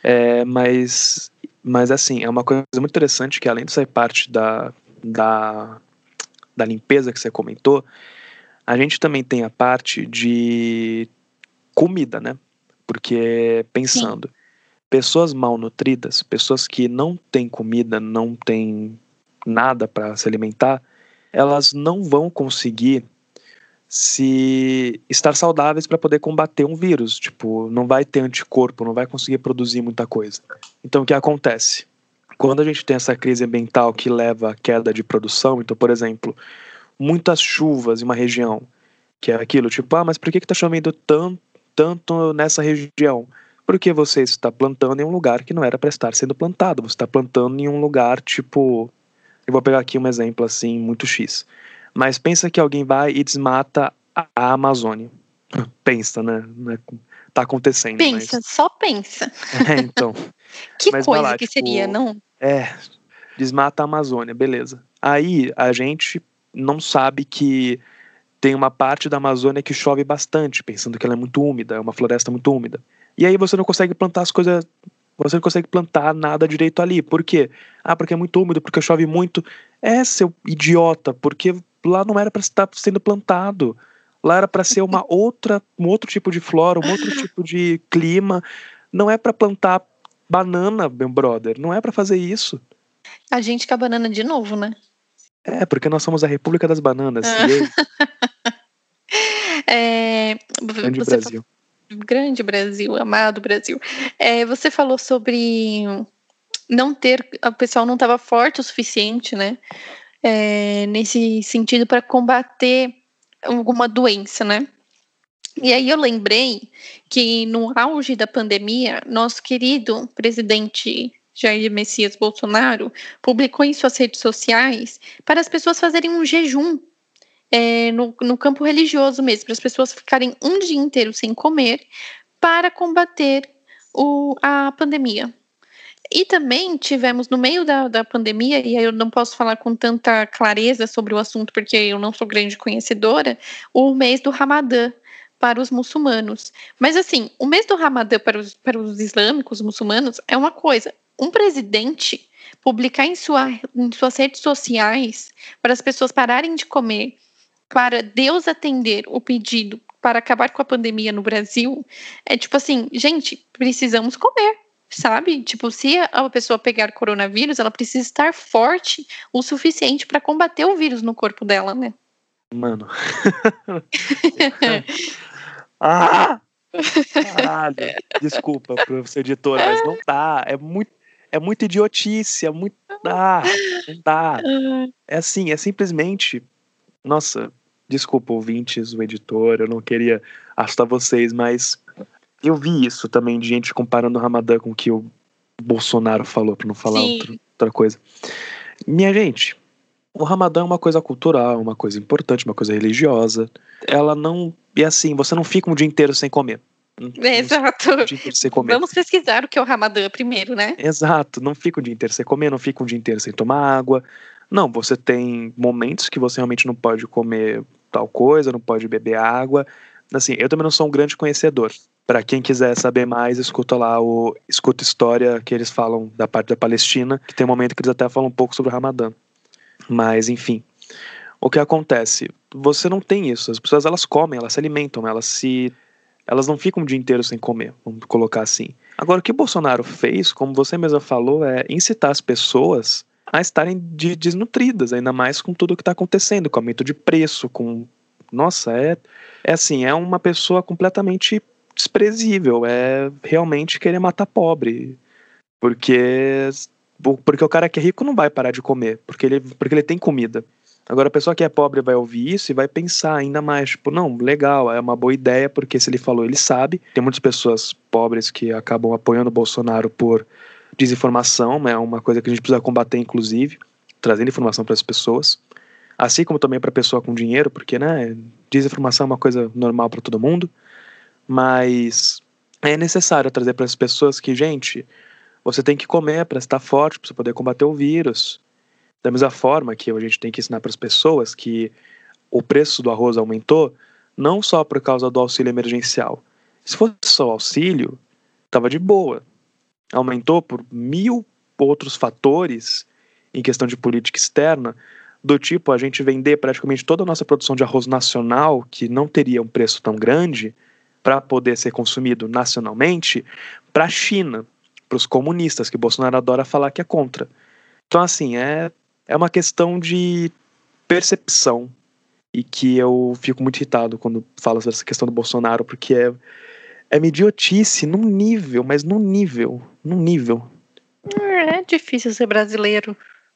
É, mas, mas assim, é uma coisa muito interessante que além de ser parte da, da, da limpeza que você comentou, a gente também tem a parte de comida, né? Porque pensando, Sim pessoas malnutridas, pessoas que não têm comida, não têm nada para se alimentar, elas não vão conseguir se estar saudáveis para poder combater um vírus, tipo, não vai ter anticorpo, não vai conseguir produzir muita coisa. Então o que acontece? Quando a gente tem essa crise ambiental que leva à queda de produção, então, por exemplo, muitas chuvas em uma região, que é aquilo, tipo, ah, mas por que está chovendo tanto, tanto nessa região? Porque você está plantando em um lugar que não era para estar sendo plantado. Você está plantando em um lugar tipo. Eu vou pegar aqui um exemplo assim, muito X. Mas pensa que alguém vai e desmata a Amazônia. [LAUGHS] pensa, né? É, tá acontecendo. Pensa, mas... só pensa. [LAUGHS] É, então. [LAUGHS] que mas coisa lá, que tipo, seria, não? É, desmata a Amazônia, beleza. Aí a gente não sabe que tem uma parte da Amazônia que chove bastante, pensando que ela é muito úmida, é uma floresta muito úmida. E aí você não consegue plantar as coisas. Você não consegue plantar nada direito ali. Por quê? Ah, porque é muito úmido, porque chove muito. É, seu idiota, porque lá não era para estar sendo plantado. Lá era para ser uma [LAUGHS] outra, um outro tipo de flora, um outro tipo de clima. Não é para plantar banana, meu brother. Não é para fazer isso. A gente com a banana de novo, né? É, porque nós somos a República das Bananas. [LAUGHS] é, Grande Brasil grande Brasil, amado Brasil. É, você falou sobre não ter, o pessoal não estava forte o suficiente, né? É, nesse sentido para combater alguma doença, né? E aí eu lembrei que no auge da pandemia, nosso querido presidente Jair Messias Bolsonaro publicou em suas redes sociais para as pessoas fazerem um jejum é, no, no campo religioso mesmo, para as pessoas ficarem um dia inteiro sem comer para combater o, a pandemia. E também tivemos no meio da, da pandemia, e aí eu não posso falar com tanta clareza sobre o assunto, porque eu não sou grande conhecedora, o mês do Ramadã para os muçulmanos. Mas assim, o mês do Ramadã para os, para os islâmicos, muçulmanos, é uma coisa. Um presidente publicar em, sua, em suas redes sociais para as pessoas pararem de comer para Deus atender o pedido para acabar com a pandemia no Brasil, é tipo assim, gente, precisamos comer, sabe? Tipo, se a pessoa pegar coronavírus, ela precisa estar forte o suficiente para combater o vírus no corpo dela, né? Mano. [LAUGHS] ah! [LAUGHS] Caralho. Desculpa pro seu editor, mas não dá. É muito, é muito idiotice, é muito. Ah, não dá. É assim, é simplesmente. Nossa, desculpa, ouvintes, o editor, eu não queria assustar vocês, mas eu vi isso também de gente comparando o Ramadã com o que o Bolsonaro falou, para não falar outra, outra coisa. Minha gente, o Ramadã é uma coisa cultural, uma coisa importante, uma coisa religiosa. Ela não. E assim, você não fica um dia inteiro sem comer. Exato. Vamos pesquisar o que é o Ramadã primeiro, né? Exato. Não fica um dia inteiro sem comer, não fica um dia inteiro sem tomar água. Não, você tem momentos que você realmente não pode comer tal coisa, não pode beber água. Assim, eu também não sou um grande conhecedor. Para quem quiser saber mais, escuta lá o escuta história que eles falam da parte da Palestina, que tem um momento que eles até falam um pouco sobre o Ramadã. Mas enfim, o que acontece? Você não tem isso. As pessoas elas comem, elas se alimentam, elas se elas não ficam o dia inteiro sem comer, vamos colocar assim. Agora o que o Bolsonaro fez, como você mesma falou, é incitar as pessoas a estarem de, desnutridas, ainda mais com tudo o que está acontecendo, com aumento de preço, com nossa, é é assim, é uma pessoa completamente desprezível, é realmente querer matar pobre. Porque porque o cara que é rico não vai parar de comer, porque ele, porque ele tem comida. Agora a pessoa que é pobre vai ouvir isso e vai pensar ainda mais, tipo, não, legal, é uma boa ideia, porque se ele falou, ele sabe. Tem muitas pessoas pobres que acabam apoiando o Bolsonaro por desinformação, é uma coisa que a gente precisa combater, inclusive, trazendo informação para as pessoas. Assim como também para a pessoa com dinheiro, porque, né, desinformação é uma coisa normal para todo mundo mas é necessário trazer para as pessoas que, gente, você tem que comer para estar forte, para você poder combater o vírus. Da mesma forma que a gente tem que ensinar para as pessoas que o preço do arroz aumentou, não só por causa do auxílio emergencial. Se fosse só o auxílio, estava de boa. Aumentou por mil outros fatores em questão de política externa, do tipo a gente vender praticamente toda a nossa produção de arroz nacional, que não teria um preço tão grande, para poder ser consumido nacionalmente para a China, para os comunistas, que Bolsonaro adora falar que é contra. Então, assim, é, é uma questão de percepção e que eu fico muito irritado quando falo sobre essa questão do Bolsonaro, porque é, é uma idiotice num nível, mas num nível, num nível. É difícil ser brasileiro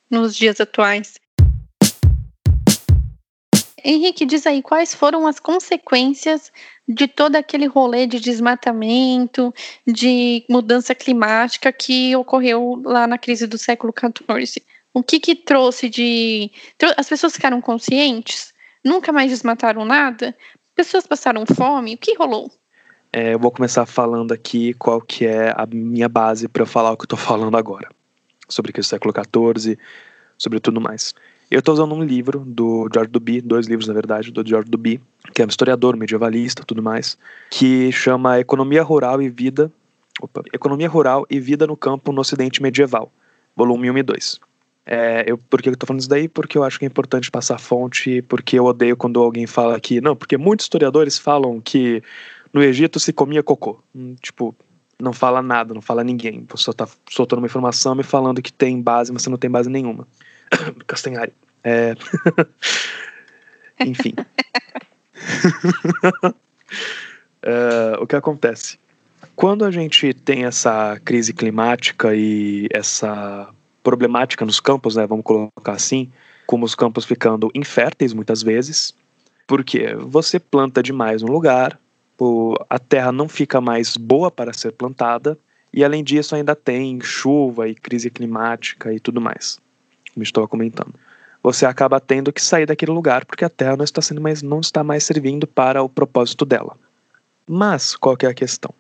nos dias atuais. Henrique, diz aí quais foram as consequências de todo aquele rolê de desmatamento, de mudança climática que ocorreu lá na crise do século XIV. O que que trouxe de. As pessoas ficaram conscientes? Nunca mais desmataram nada? Pessoas passaram fome? O que rolou? É, eu vou começar falando aqui qual que é a minha base para falar o que eu estou falando agora. Sobre o século XIV, sobre tudo mais. Eu estou usando um livro do George Duby, dois livros na verdade, do George Duby, que é um historiador, medievalista, tudo mais, que chama Economia Rural e Vida, opa, Economia Rural e Vida no Campo no Ocidente Medieval, volume 1 e 2. É, eu, por que eu tô falando isso daí? Porque eu acho que é importante passar fonte, porque eu odeio quando alguém fala que. Não, porque muitos historiadores falam que no Egito se comia cocô. Hum, tipo, não fala nada, não fala ninguém. Você só tá soltando uma informação me falando que tem base, mas você não tem base nenhuma. [COUGHS] Castanhari. É... [LAUGHS] Enfim. [LAUGHS] é, o que acontece? Quando a gente tem essa crise climática e essa problemática nos campos, né, vamos colocar assim, como os campos ficando inférteis muitas vezes, porque você planta demais um lugar, a terra não fica mais boa para ser plantada, e além disso ainda tem chuva e crise climática e tudo mais como estou comentando. Você acaba tendo que sair daquele lugar porque a Terra não está sendo mais, não está mais servindo para o propósito dela. Mas qual é a questão?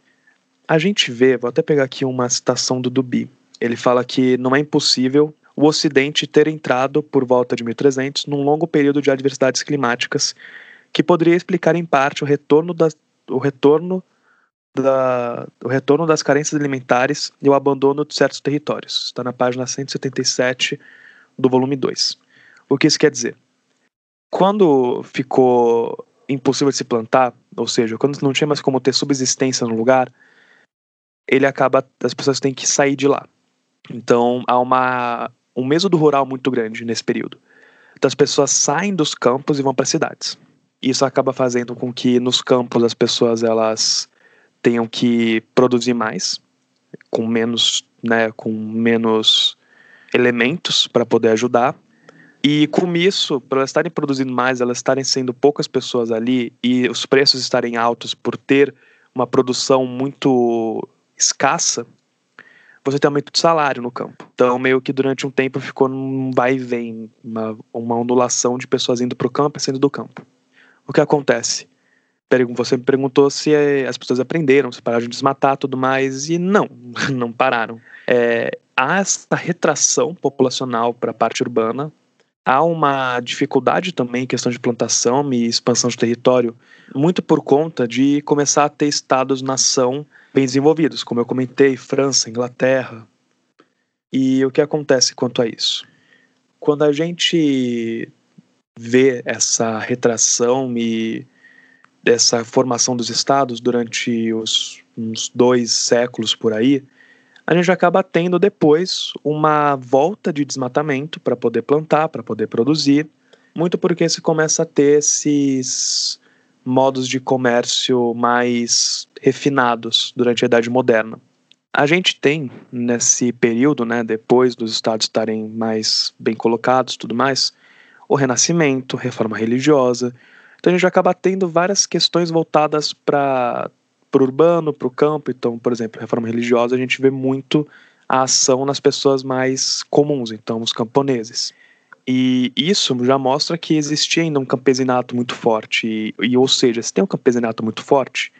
A gente vê, vou até pegar aqui uma citação do Duby. Ele fala que não é impossível o Ocidente ter entrado por volta de 1300 num longo período de adversidades climáticas que poderia explicar em parte o retorno das, o retorno da, o retorno das carências alimentares e o abandono de certos territórios. Está na página 177 do volume 2. O que isso quer dizer? Quando ficou impossível de se plantar, ou seja, quando não tinha mais como ter subsistência no lugar, ele acaba, as pessoas têm que sair de lá. Então há uma, um do rural muito grande nesse período. Então as pessoas saem dos campos e vão para cidades. Isso acaba fazendo com que nos campos as pessoas elas tenham que produzir mais, com menos, né, com menos elementos para poder ajudar. E com isso, por elas estarem produzindo mais, elas estarem sendo poucas pessoas ali e os preços estarem altos por ter uma produção muito escassa, você tem aumento de salário no campo. Então, meio que durante um tempo ficou num vai e vem, uma, uma ondulação de pessoas indo para o campo e saindo do campo. O que acontece? Você me perguntou se eh, as pessoas aprenderam, se pararam de desmatar tudo mais, e não, [LAUGHS] não pararam. É, há essa retração populacional para a parte urbana, há uma dificuldade também em questão de plantação e expansão de território, muito por conta de começar a ter estados-nação bem desenvolvidos, como eu comentei, França, Inglaterra. E o que acontece quanto a isso? Quando a gente vê essa retração e dessa formação dos estados durante os uns dois séculos por aí, a gente acaba tendo depois uma volta de desmatamento para poder plantar, para poder produzir, muito porque se começa a ter esses modos de comércio mais refinados durante a Idade Moderna. A gente tem nesse período, né, depois dos estados estarem mais bem colocados, tudo mais, o Renascimento, reforma religiosa. Então a gente acaba tendo várias questões voltadas para o urbano, para o campo. Então, por exemplo, reforma religiosa, a gente vê muito a ação nas pessoas mais comuns, então os camponeses. E isso já mostra que existia ainda um campesinato muito forte. E, e, ou seja, se tem um campesinato muito forte,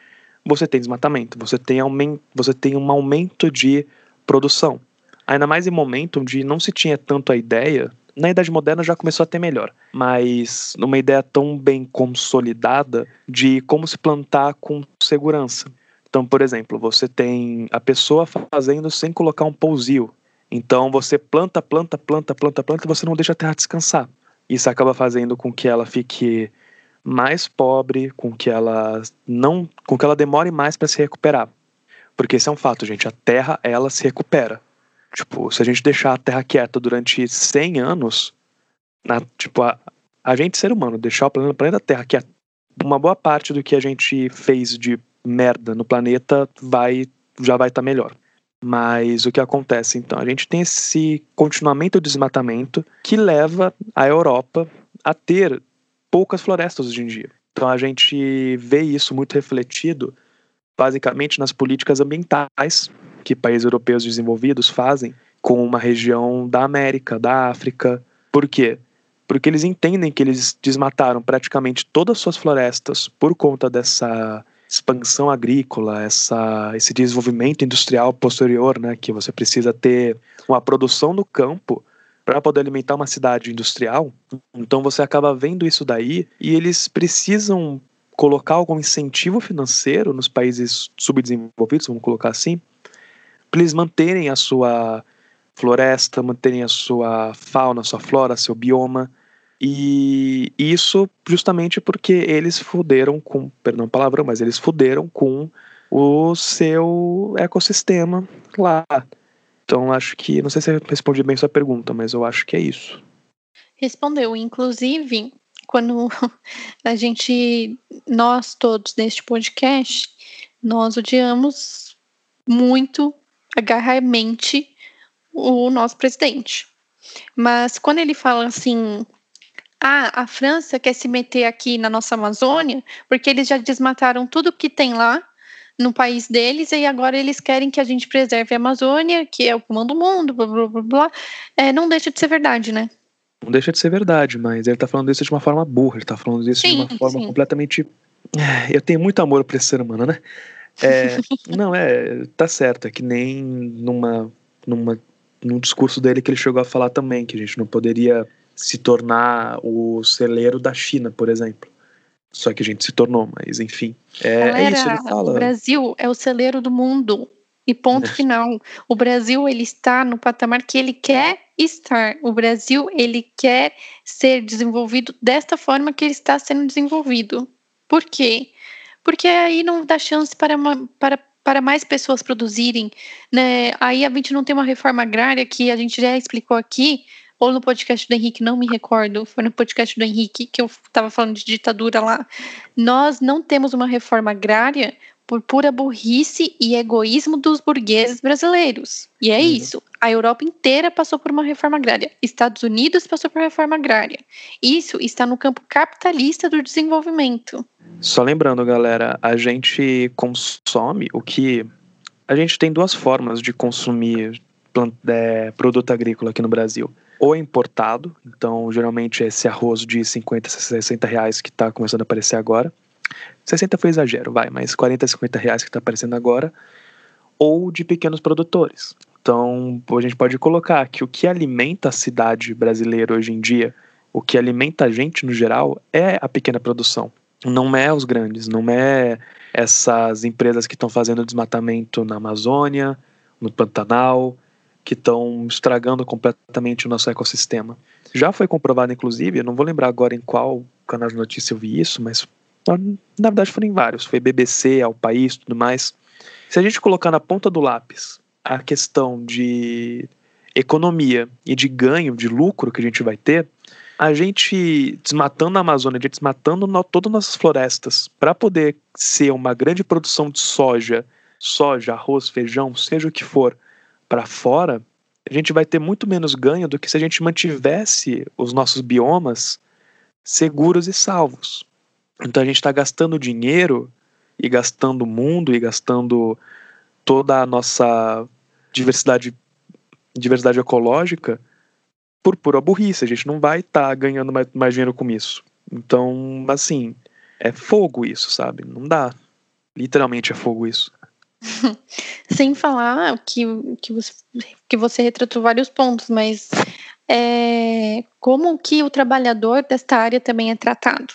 você tem desmatamento, você tem, aumento, você tem um aumento de produção. Ainda mais em momento onde não se tinha tanto a ideia, na Idade Moderna já começou a ter melhor, mas numa ideia tão bem consolidada de como se plantar com segurança. Então, por exemplo, você tem a pessoa fazendo sem colocar um pousio, então você planta, planta, planta, planta, planta e você não deixa a terra descansar. Isso acaba fazendo com que ela fique mais pobre, com que ela não, com que ela demore mais para se recuperar. Porque esse é um fato, gente, a terra ela se recupera. Tipo, se a gente deixar a terra quieta durante 100 anos, na, tipo, a, a gente ser humano deixar o planeta, o planeta Terra quieta, uma boa parte do que a gente fez de merda no planeta vai já vai estar tá melhor. Mas o que acontece então? A gente tem esse continuamento do desmatamento que leva a Europa a ter poucas florestas hoje em dia. Então a gente vê isso muito refletido basicamente nas políticas ambientais que países europeus desenvolvidos fazem com uma região da América, da África. Por quê? Porque eles entendem que eles desmataram praticamente todas as suas florestas por conta dessa expansão agrícola, essa, esse desenvolvimento industrial posterior, né, que você precisa ter uma produção no campo para poder alimentar uma cidade industrial. Então você acaba vendo isso daí e eles precisam colocar algum incentivo financeiro nos países subdesenvolvidos, vamos colocar assim, para eles manterem a sua floresta, manterem a sua fauna, a sua flora, seu bioma. E isso justamente porque eles fuderam com, perdão palavrão, mas eles fuderam com o seu ecossistema lá. Então acho que, não sei se eu respondi bem sua pergunta, mas eu acho que é isso. Respondeu, inclusive, quando [LAUGHS] a gente, nós todos neste podcast, nós odiamos muito, agarramente, o nosso presidente. Mas quando ele fala assim, ah, a França quer se meter aqui na nossa Amazônia, porque eles já desmataram tudo que tem lá no país deles e agora eles querem que a gente preserve a Amazônia, que é o pulmão do mundo, blá blá blá blá. É, não deixa de ser verdade, né? Não deixa de ser verdade, mas ele tá falando isso de uma forma burra, ele tá falando isso sim, de uma forma sim. completamente. É, eu tenho muito amor por esse ser humano, né? É, [LAUGHS] não, é, tá certo, é que nem numa, numa, num discurso dele que ele chegou a falar também, que a gente não poderia se tornar o celeiro da China, por exemplo. Só que a gente se tornou, mas enfim. É, Galera, é isso, ele fala. O Brasil é o celeiro do mundo. E ponto final. O Brasil ele está no patamar que ele quer estar. O Brasil ele quer ser desenvolvido desta forma que ele está sendo desenvolvido. Por quê? Porque aí não dá chance para, uma, para, para mais pessoas produzirem. Né? Aí a gente não tem uma reforma agrária que a gente já explicou aqui, ou no podcast do Henrique, não me recordo, foi no podcast do Henrique que eu estava falando de ditadura lá. Nós não temos uma reforma agrária por pura burrice e egoísmo dos burgueses brasileiros. E é uhum. isso. A Europa inteira passou por uma reforma agrária. Estados Unidos passou por uma reforma agrária. Isso está no campo capitalista do desenvolvimento. Só lembrando, galera, a gente consome o que. A gente tem duas formas de consumir é, produto agrícola aqui no Brasil. Ou importado, então geralmente é esse arroz de 50, 60 reais que está começando a aparecer agora 60 foi exagero, vai, mas 40, 50 reais que está aparecendo agora, ou de pequenos produtores. Então, a gente pode colocar que o que alimenta a cidade brasileira hoje em dia, o que alimenta a gente no geral, é a pequena produção. Não é os grandes, não é essas empresas que estão fazendo desmatamento na Amazônia, no Pantanal, que estão estragando completamente o nosso ecossistema. Já foi comprovado, inclusive, eu não vou lembrar agora em qual canal de notícia eu vi isso, mas na verdade foram em vários, foi BBC, Ao País, tudo mais. Se a gente colocar na ponta do lápis a questão de economia e de ganho, de lucro que a gente vai ter, a gente desmatando a Amazônia, a gente desmatando no, todas as nossas florestas para poder ser uma grande produção de soja, soja, arroz, feijão, seja o que for, para fora, a gente vai ter muito menos ganho do que se a gente mantivesse os nossos biomas seguros e salvos. Então a gente está gastando dinheiro e gastando o mundo e gastando toda a nossa diversidade, diversidade ecológica por pura burrice. A gente não vai estar tá ganhando mais, mais dinheiro com isso. Então, assim, é fogo isso, sabe? Não dá. Literalmente é fogo isso. [LAUGHS] Sem falar que, que, você, que você retratou vários pontos, mas é, como que o trabalhador desta área também é tratado?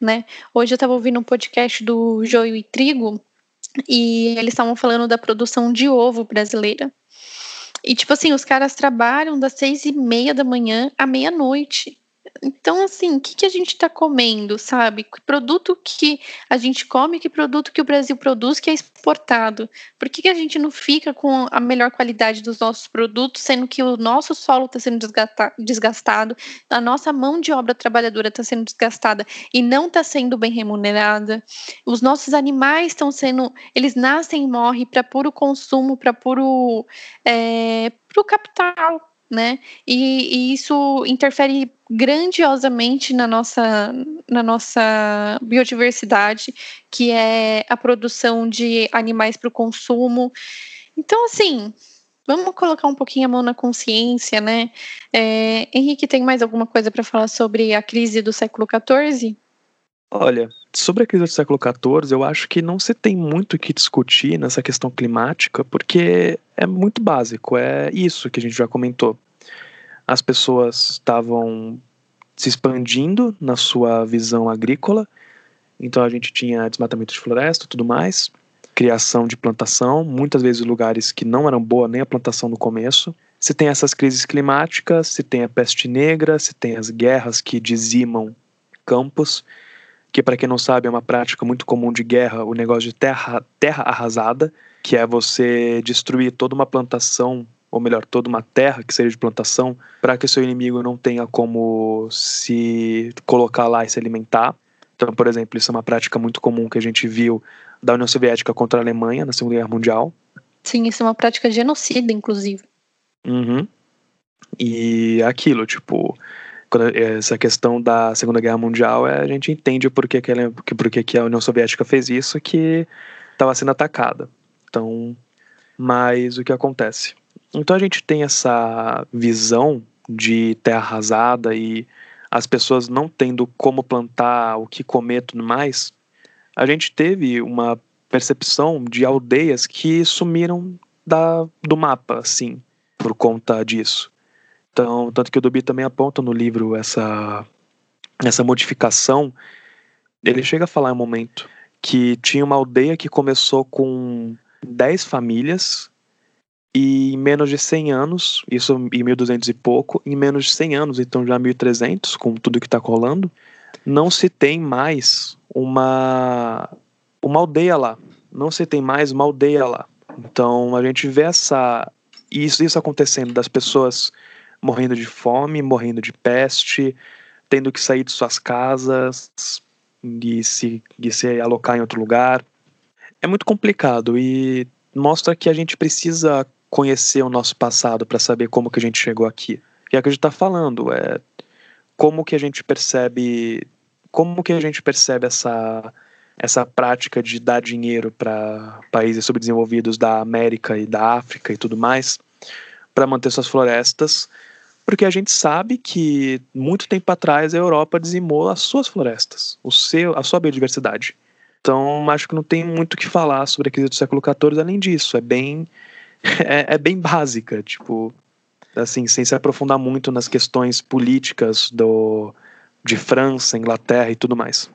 né? Hoje eu estava ouvindo um podcast do Joio e Trigo e eles estavam falando da produção de ovo brasileira. E, tipo assim, os caras trabalham das seis e meia da manhã à meia-noite. Então, assim, o que, que a gente está comendo, sabe? Que produto que a gente come, que produto que o Brasil produz que é exportado? Por que, que a gente não fica com a melhor qualidade dos nossos produtos, sendo que o nosso solo está sendo desgastado, a nossa mão de obra trabalhadora está sendo desgastada e não está sendo bem remunerada? Os nossos animais estão sendo. Eles nascem e morrem para puro consumo, para puro. É, para o capital, né? E, e, isso interfere grandiosamente na nossa, na nossa biodiversidade, que é a produção de animais para o consumo. Então, assim, vamos colocar um pouquinho a mão na consciência, né? É, Henrique, tem mais alguma coisa para falar sobre a crise do século XIV? Olha, sobre a crise do século XIV, eu acho que não se tem muito o que discutir nessa questão climática, porque é muito básico, é isso que a gente já comentou. As pessoas estavam se expandindo na sua visão agrícola, então a gente tinha desmatamento de floresta tudo mais, criação de plantação, muitas vezes lugares que não eram boa nem a plantação no começo. Se tem essas crises climáticas, se tem a peste negra, se tem as guerras que dizimam campos, que para quem não sabe é uma prática muito comum de guerra, o negócio de terra, terra arrasada, que é você destruir toda uma plantação, ou melhor, toda uma terra que seja de plantação, para que o seu inimigo não tenha como se colocar lá e se alimentar. Então, por exemplo, isso é uma prática muito comum que a gente viu da União Soviética contra a Alemanha na Segunda Guerra Mundial. Sim, isso é uma prática genocida, inclusive. Uhum. E aquilo, tipo, essa questão da Segunda Guerra Mundial, é, a gente entende por que, que, ela, que a União Soviética fez isso, que estava sendo atacada. Então, mas o que acontece? Então a gente tem essa visão de terra arrasada e as pessoas não tendo como plantar, o que comer tudo mais. A gente teve uma percepção de aldeias que sumiram da, do mapa, assim, por conta disso. Então, tanto que o Dubi também aponta no livro essa, essa modificação. Ele chega a falar em um momento que tinha uma aldeia que começou com 10 famílias e em menos de 100 anos, isso em 1200 e pouco, em menos de 100 anos, então já 1300, com tudo que está rolando, não se tem mais uma, uma aldeia lá. Não se tem mais uma aldeia lá. Então a gente vê essa, isso, isso acontecendo, das pessoas morrendo de fome, morrendo de peste, tendo que sair de suas casas e se, de se alocar em outro lugar. é muito complicado e mostra que a gente precisa conhecer o nosso passado para saber como que a gente chegou aqui. E é o que a gente está falando, é como que a gente percebe, como que a gente percebe essa essa prática de dar dinheiro para países subdesenvolvidos da América e da África e tudo mais para manter suas florestas, porque a gente sabe que muito tempo atrás a Europa dizimou as suas florestas, o seu, a sua biodiversidade. Então, acho que não tem muito o que falar sobre a crise do século XIV além disso. É bem, [LAUGHS] é, é, bem básica, tipo, assim, sem se aprofundar muito nas questões políticas do, de França, Inglaterra e tudo mais.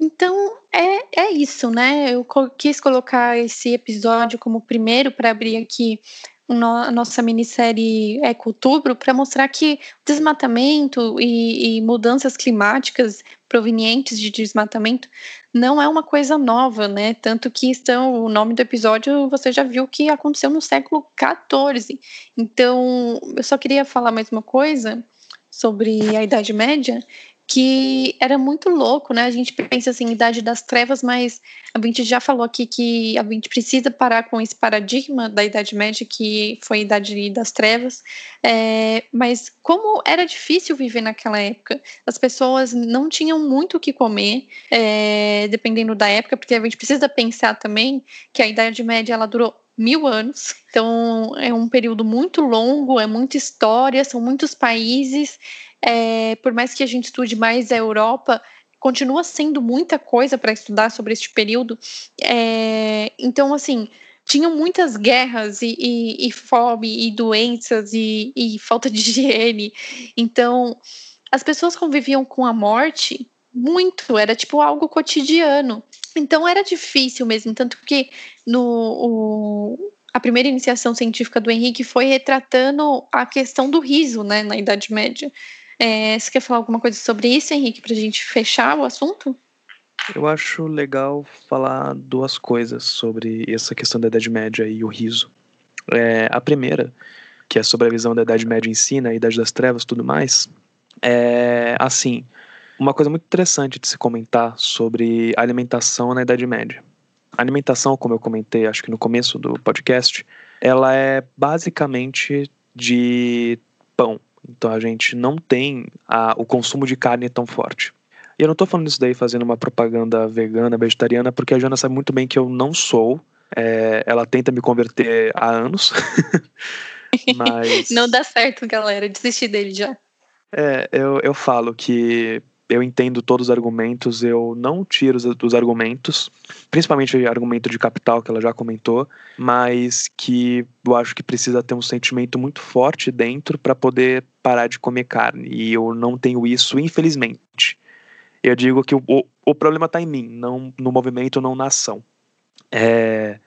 Então, é, é isso, né? Eu quis colocar esse episódio como primeiro para abrir aqui a nossa minissérie Eco-Outubro para mostrar que desmatamento e, e, mudanças climáticas provenientes de desmatamento não é uma coisa nova, né? Tanto que estão, o nome do episódio você já viu que aconteceu no século XIV. Então, eu só queria falar mais uma coisa sobre a Idade Média, que era muito louco, né? A gente pensa assim, idade das trevas, mas a gente já falou aqui que a gente precisa parar com esse paradigma da Idade Média, que foi a idade das trevas. É, mas como era difícil viver naquela época, as pessoas não tinham muito o que comer, é, dependendo da época, porque a gente precisa pensar também que a Idade Média ela durou mil anos. Então é um período muito longo, é muita história, são muitos países é, por mais que a gente estude mais a Europa, continua sendo muita coisa para estudar sobre este período. É, então, assim, tinham muitas guerras e, e, e fome e doenças e, e, falta de [LAUGHS] higiene. Então, as pessoas conviviam com a morte muito, era tipo algo cotidiano. Então era difícil mesmo, tanto que no o, a primeira iniciação científica do Henrique foi retratando a questão do riso, né, na Idade Média. É, você quer falar alguma coisa sobre isso, Henrique, para a gente fechar o assunto? Eu acho legal falar duas coisas sobre essa questão da Idade Média e o riso. É, a primeira, que é sobre a visão da Idade Média em si, né, Idade das Trevas tudo mais, é assim, uma coisa muito interessante de se comentar sobre alimentação na Idade Média. A alimentação, como eu comentei, acho que no começo do podcast, ela é basicamente de pão, então a gente não tem a, o consumo de carne tão forte. E eu não estou falando isso daí fazendo uma propaganda vegana, vegetariana, porque a Jana sabe muito bem que eu não sou. É, ela tenta me converter há anos. [LAUGHS] mas. Não dá certo, galera. Desisti dele já. É, eu, eu falo que eu entendo todos os argumentos, eu não tiro os, os argumentos, principalmente o argumento de capital que ela já comentou, mas que eu acho que precisa ter um sentimento muito forte dentro para poder parar de comer carne. E eu não tenho isso, infelizmente. Eu digo que o, o, o problema está em mim, não no movimento, não na ação. É,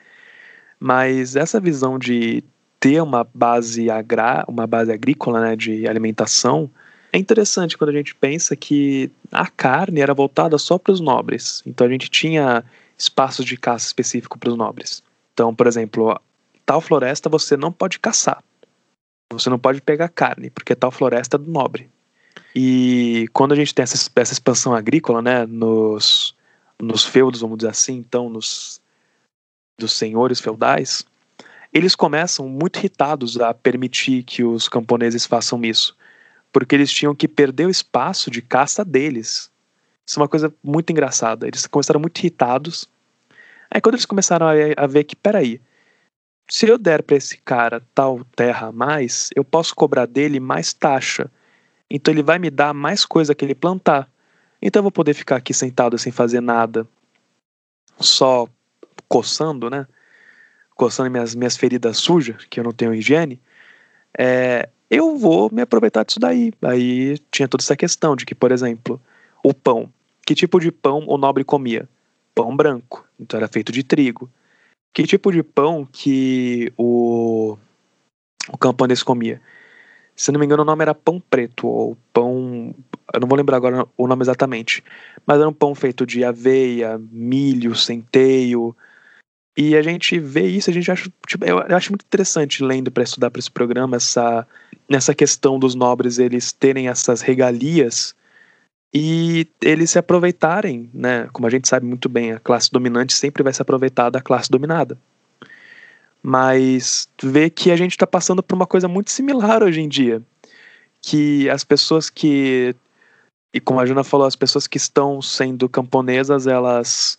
mas essa visão de ter uma base agra, uma base agrícola, né, de alimentação, é interessante quando a gente pensa que a carne era voltada só para os nobres. Então a gente tinha espaços de caça específico para os nobres. Então, por exemplo, tal floresta você não pode caçar. Você não pode pegar carne, porque tal floresta é do nobre. E quando a gente tem essa, essa expansão agrícola, né, nos, nos feudos, vamos dizer assim, então nos dos senhores feudais, eles começam muito irritados a permitir que os camponeses façam isso porque eles tinham que perder o espaço de caça deles. Isso é uma coisa muito engraçada. Eles começaram muito irritados. Aí quando eles começaram a, ver que, peraí, se eu der para esse cara tal terra a mais, eu posso cobrar dele mais taxa. Então ele vai me dar mais coisa que ele plantar. Então eu vou poder ficar aqui sentado sem fazer nada, só coçando, né? Coçando minhas, minhas feridas sujas, que eu não tenho higiene. É, eu vou me aproveitar disso daí. Aí tinha toda essa questão de que, por exemplo, o pão. Que tipo de pão o nobre comia? Pão branco. Então era feito de trigo. Que tipo de pão que o, o camponês comia? Se não me engano, o nome era pão preto, ou pão. Eu não vou lembrar agora o nome exatamente. Mas era um pão feito de aveia, milho, centeio, e a gente vê isso, a gente acha, tipo, eu, acho muito interessante lendo para estudar para esse programa essa nessa questão dos nobres eles terem essas regalias e eles se aproveitarem, né? Como a gente sabe muito bem, a classe dominante sempre vai se aproveitar da classe dominada. Mas ver que a gente está passando por uma coisa muito similar hoje em dia, que as pessoas que e como a Juna falou, as pessoas que estão sendo camponesas, elas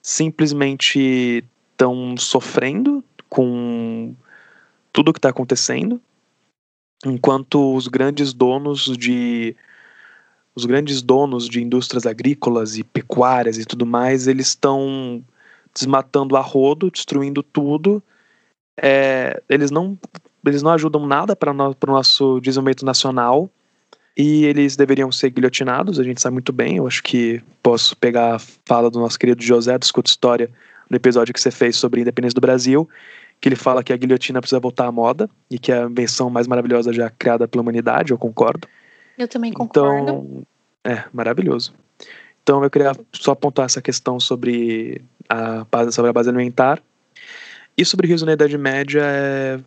simplesmente estão sofrendo com tudo que está acontecendo, enquanto os grandes donos de os grandes donos de indústrias agrícolas e pecuárias e tudo mais, eles estão desmatando a rodo, destruindo tudo. É, eles não eles não ajudam nada para o nosso desenvolvimento nacional e eles deveriam ser guilhotinados, a gente sabe muito bem. Eu acho que posso pegar a fala do nosso querido José do Escuta História no episódio que você fez sobre a independência do Brasil, que ele fala que a guilhotina precisa voltar à moda e que é a invenção mais maravilhosa já criada pela humanidade, eu concordo. Eu também concordo. Então, é, maravilhoso. Então eu queria só apontar essa questão sobre a, sobre a base alimentar. E sobre o riso na Idade Média é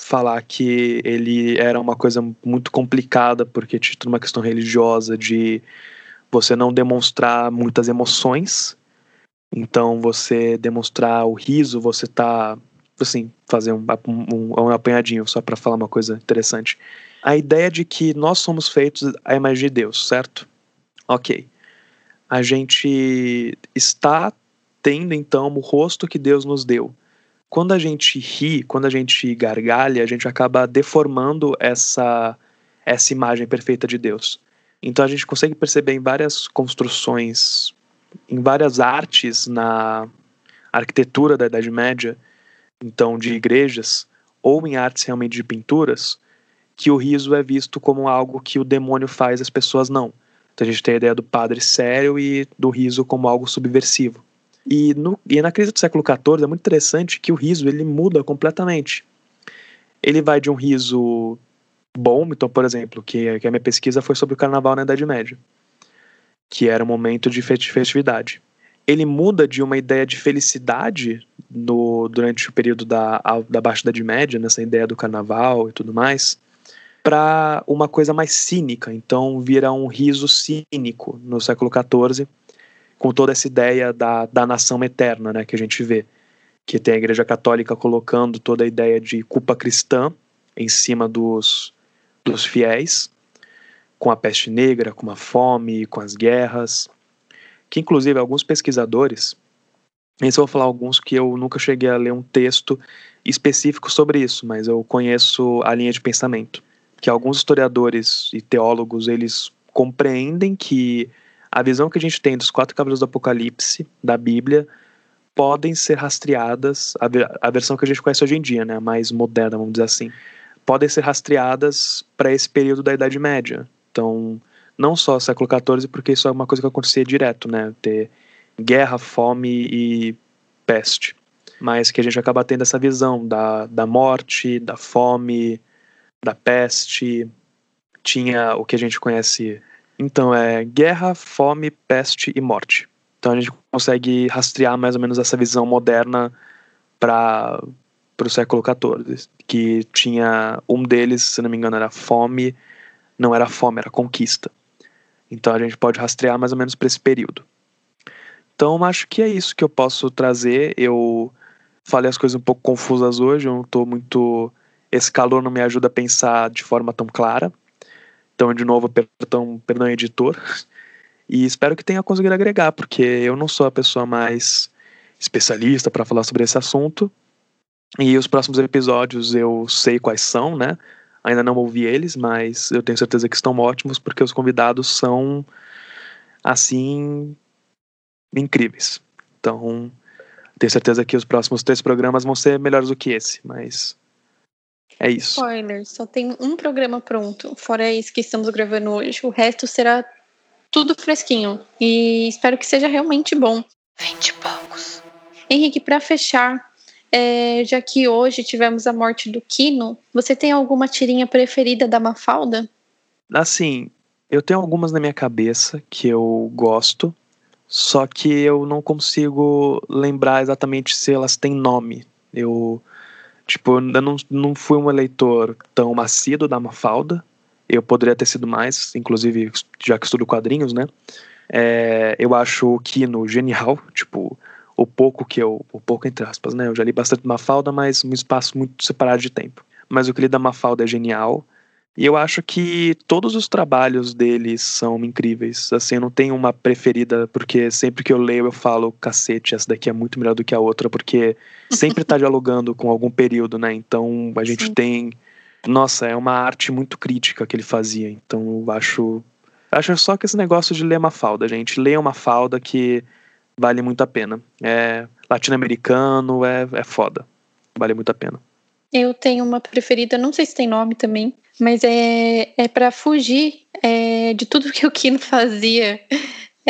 falar que ele era uma coisa muito complicada, porque tinha toda uma questão religiosa de você não demonstrar muitas emoções. Então, você demonstrar o riso, você tá, assim, fazer um, um, um apanhadinho só para falar uma coisa interessante. A ideia de que nós somos feitos à imagem de Deus, certo? Ok. A gente está tendo então o rosto que Deus nos deu quando a gente ri, quando a gente gargalha, a gente acaba deformando essa, essa imagem perfeita de Deus. Então a gente consegue perceber em várias construções, em várias artes na arquitetura da Idade Média, então de igrejas, ou em artes realmente de pinturas, que o riso é visto como algo que o demônio faz, as pessoas não. Então a gente tem a ideia do padre sério e do riso como algo subversivo. E, no, e na crise do século XIV é muito interessante que o riso ele muda completamente. Ele vai de um riso bom, então, por exemplo, que, que a minha pesquisa foi sobre o carnaval na Idade Média, que era um momento de festividade. Ele muda de uma ideia de felicidade no, durante o período da, da Baixa Idade Média, nessa ideia do carnaval e tudo mais, para uma coisa mais cínica. Então, vira um riso cínico no século XIV com toda essa ideia da, da nação eterna, né, que a gente vê, que tem a Igreja Católica colocando toda a ideia de culpa cristã em cima dos, dos fiéis, com a peste negra, com a fome, com as guerras, que inclusive alguns pesquisadores, esse eu vou falar alguns que eu nunca cheguei a ler um texto específico sobre isso, mas eu conheço a linha de pensamento, que alguns historiadores e teólogos, eles compreendem que a visão que a gente tem dos quatro cavaleiros do Apocalipse, da Bíblia, podem ser rastreadas, a, a versão que a gente conhece hoje em dia, né, mais moderna, vamos dizer assim, podem ser rastreadas para esse período da Idade Média. Então, não só século XIV, porque isso é uma coisa que acontecia direto, né, ter guerra, fome e peste. Mas que a gente acaba tendo essa visão da, da morte, da fome, da peste. Tinha o que a gente conhece então é guerra, fome, peste e morte. Então a gente consegue rastrear mais ou menos essa visão moderna para o século XIV, que tinha um deles, se não me engano, era fome, não era fome, era conquista. Então a gente pode rastrear mais ou menos para esse período. Então acho que é isso que eu posso trazer. Eu falei as coisas um pouco confusas hoje, eu não estou muito. Esse calor não me ajuda a pensar de forma tão clara. Então, de novo, perdão, perdão editor. E espero que tenha conseguido agregar, porque eu não sou a pessoa mais especialista para falar sobre esse assunto. E os próximos episódios eu sei quais são, né? Ainda não ouvi eles, mas eu tenho certeza que estão ótimos, porque os convidados são, assim, incríveis. Então, tenho certeza que os próximos três programas vão ser melhores do que esse, mas é isso. Spoiler, só tem um programa pronto, fora esse que estamos gravando hoje. O resto será tudo fresquinho. E espero que seja realmente bom. Vinte poucos. Henrique, para fechar, é, já que hoje tivemos a morte do Kino, você tem alguma tirinha preferida da Mafalda? Assim, eu tenho algumas na minha cabeça que eu gosto, só que eu não consigo lembrar exatamente se elas têm nome. Eu Tipo, eu não, não fui um eleitor tão macio da Mafalda. Eu poderia ter sido mais, inclusive, já que estudo quadrinhos, né? É, eu acho o Kino genial, tipo, o pouco que eu. O pouco entre aspas, né? Eu já li bastante Mafalda, mas um espaço muito separado de tempo. Mas o que li da Mafalda é genial. E eu acho que todos os trabalhos deles são incríveis. Assim, eu não tenho uma preferida, porque sempre que eu leio eu falo, cacete, essa daqui é muito melhor do que a outra, porque sempre tá [LAUGHS] dialogando com algum período, né? Então a gente Sim. tem. Nossa, é uma arte muito crítica que ele fazia. Então eu acho. Acho só que esse negócio de ler uma falda, gente. Leia uma falda que vale muito a pena. É latino-americano, é, é foda. Vale muito a pena. Eu tenho uma preferida, não sei se tem nome também, mas é, é para fugir é, de tudo que o Kino fazia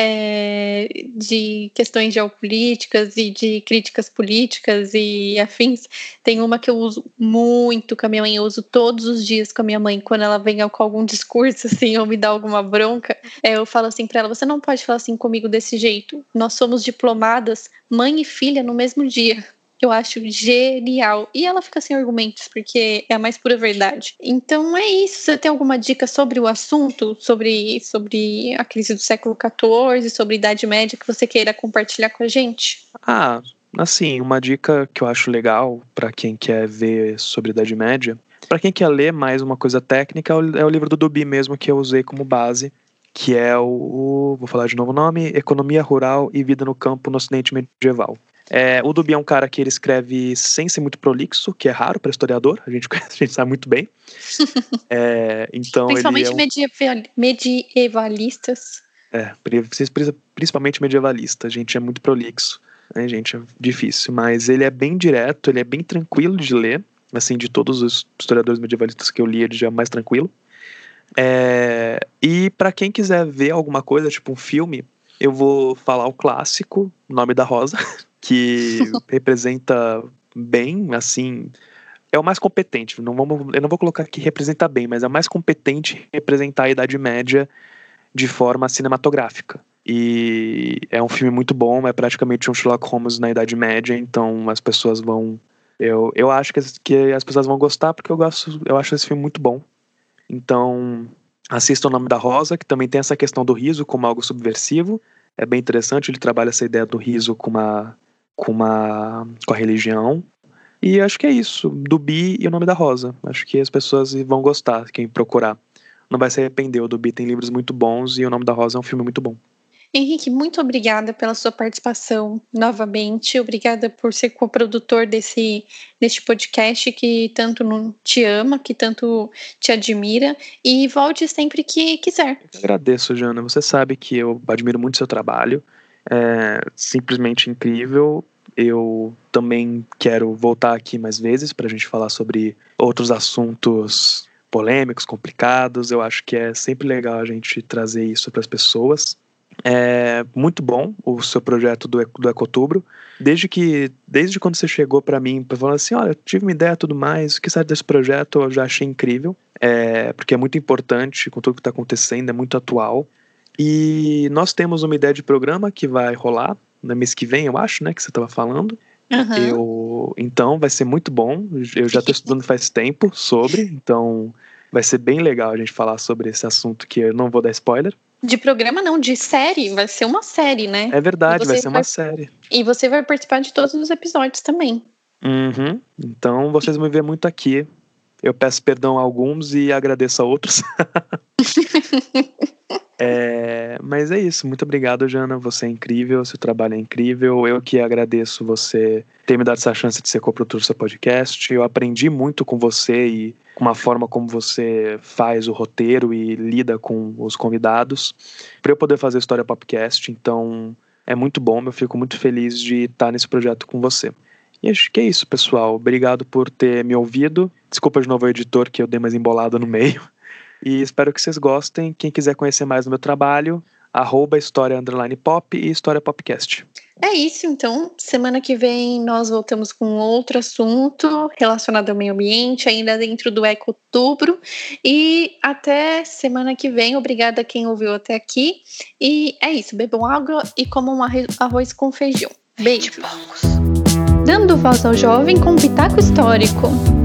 é, de questões geopolíticas e de críticas políticas e afins. Tem uma que eu uso muito com a minha mãe, eu uso todos os dias com a minha mãe, quando ela vem com algum discurso [LAUGHS] assim ou me dá alguma bronca, é, eu falo assim para ela: você não pode falar assim comigo desse jeito. Nós somos diplomadas, mãe e filha no mesmo dia eu acho genial. E ela fica sem argumentos, porque é a mais pura verdade. Então é isso. Você tem alguma dica sobre o assunto, sobre, sobre a crise do século XIV, sobre a Idade Média que você queira compartilhar com a gente? Ah, assim, uma dica que eu acho legal para quem quer ver sobre a Idade Média. Para quem quer ler mais uma coisa técnica, é o livro do Duby mesmo que eu usei como base, que é o, vou falar de novo o nome, Economia Rural e Vida no Campo no Ocidente Medieval. É, o Duby é um cara que ele escreve sem ser muito prolixo, que é raro para historiador, a gente, [LAUGHS] a gente sabe muito bem. [LAUGHS] É, então Principalmente é um... medievalistas. É, principalmente medievalista, a gente é muito prolixo, né, gente? É difícil, mas ele é bem direto, ele é bem tranquilo de ler, assim, de todos os historiadores medievalistas que eu li, ele já é mais tranquilo. É, e para quem quiser ver alguma coisa, tipo um filme, eu vou falar o clássico, Nome da Rosa, [LAUGHS] que [LAUGHS] representa bem, assim, é o mais competente. Não vamos, eu não vou colocar que representa bem, mas é o mais competente representar a Idade Média de forma cinematográfica. E é um filme muito bom, é praticamente um Sherlock Holmes na Idade Média, então as pessoas vão. Eu, eu acho que as, que as pessoas vão gostar porque eu gosto, eu acho esse filme muito bom. Então, assista O Nome da Rosa, que também tem essa questão do riso como algo subversivo. É bem interessante, ele trabalha essa ideia do riso com uma com uma com a religião. E acho que é isso, do Bi e o nome da Rosa. Acho que as pessoas vão gostar, quem procurar. Não vai se arrepender, o do Bi tem livros muito bons e o nome da Rosa é um filme muito bom. Henrique, muito obrigada pela sua participação novamente. Obrigada por ser co-produtor desse, deste podcast que tanto te ama, que tanto te admira. E volte sempre que quiser. Eu agradeço, Jana. Você sabe que eu admiro muito seu trabalho é simplesmente incrível. Eu também quero voltar aqui mais vezes para a gente falar sobre outros assuntos polêmicos, complicados. Eu acho que é sempre legal a gente trazer isso para as pessoas. É muito bom o seu projeto do, do Ecotubro. Desde que, desde quando você chegou para mim, falando assim, olha, tive uma ideia tudo mais, o que sabe desse projeto, eu já achei incrível, é, porque é muito importante com tudo que está acontecendo, é muito atual. E nós temos uma ideia de programa que vai rolar no mês que vem, eu acho, né? Que você estava falando. Uhum. Eu, então vai ser muito bom. Eu já estou estudando faz tempo sobre, então vai ser bem legal a gente falar sobre esse assunto que eu não vou dar spoiler. De programa não, de série, vai ser uma série, né? É verdade, vai ser vai... uma série. E você vai participar de todos os episódios também. Uhum. Então vocês vão me ver muito aqui. Eu peço perdão a alguns e agradeço a outros. [LAUGHS] É, mas é isso, muito obrigado, Jana. Você é incrível, seu trabalho é incrível. Eu que agradeço você ter me dado essa chance de ser coprodutor do seu podcast. Eu aprendi muito com você e com a forma como você faz o roteiro e lida com os convidados para eu poder fazer História Popcast. Então é muito bom, eu fico muito feliz de estar nesse projeto com você. E acho que é isso, pessoal. Obrigado por ter me ouvido. Desculpa de novo o editor que eu dei mais embolada no meio. E espero que vocês gostem. Quem quiser conhecer mais do meu trabalho, arroba História Underline Pop e História Popcast. É isso, então. Semana que vem nós voltamos com outro assunto relacionado ao meio ambiente, ainda dentro do Eco Outubro. E até semana que vem. Obrigada a quem ouviu até aqui. E é isso. Bebam água e comam um arroz com feijão. Beijos. Dando voz ao jovem com pitaco histórico.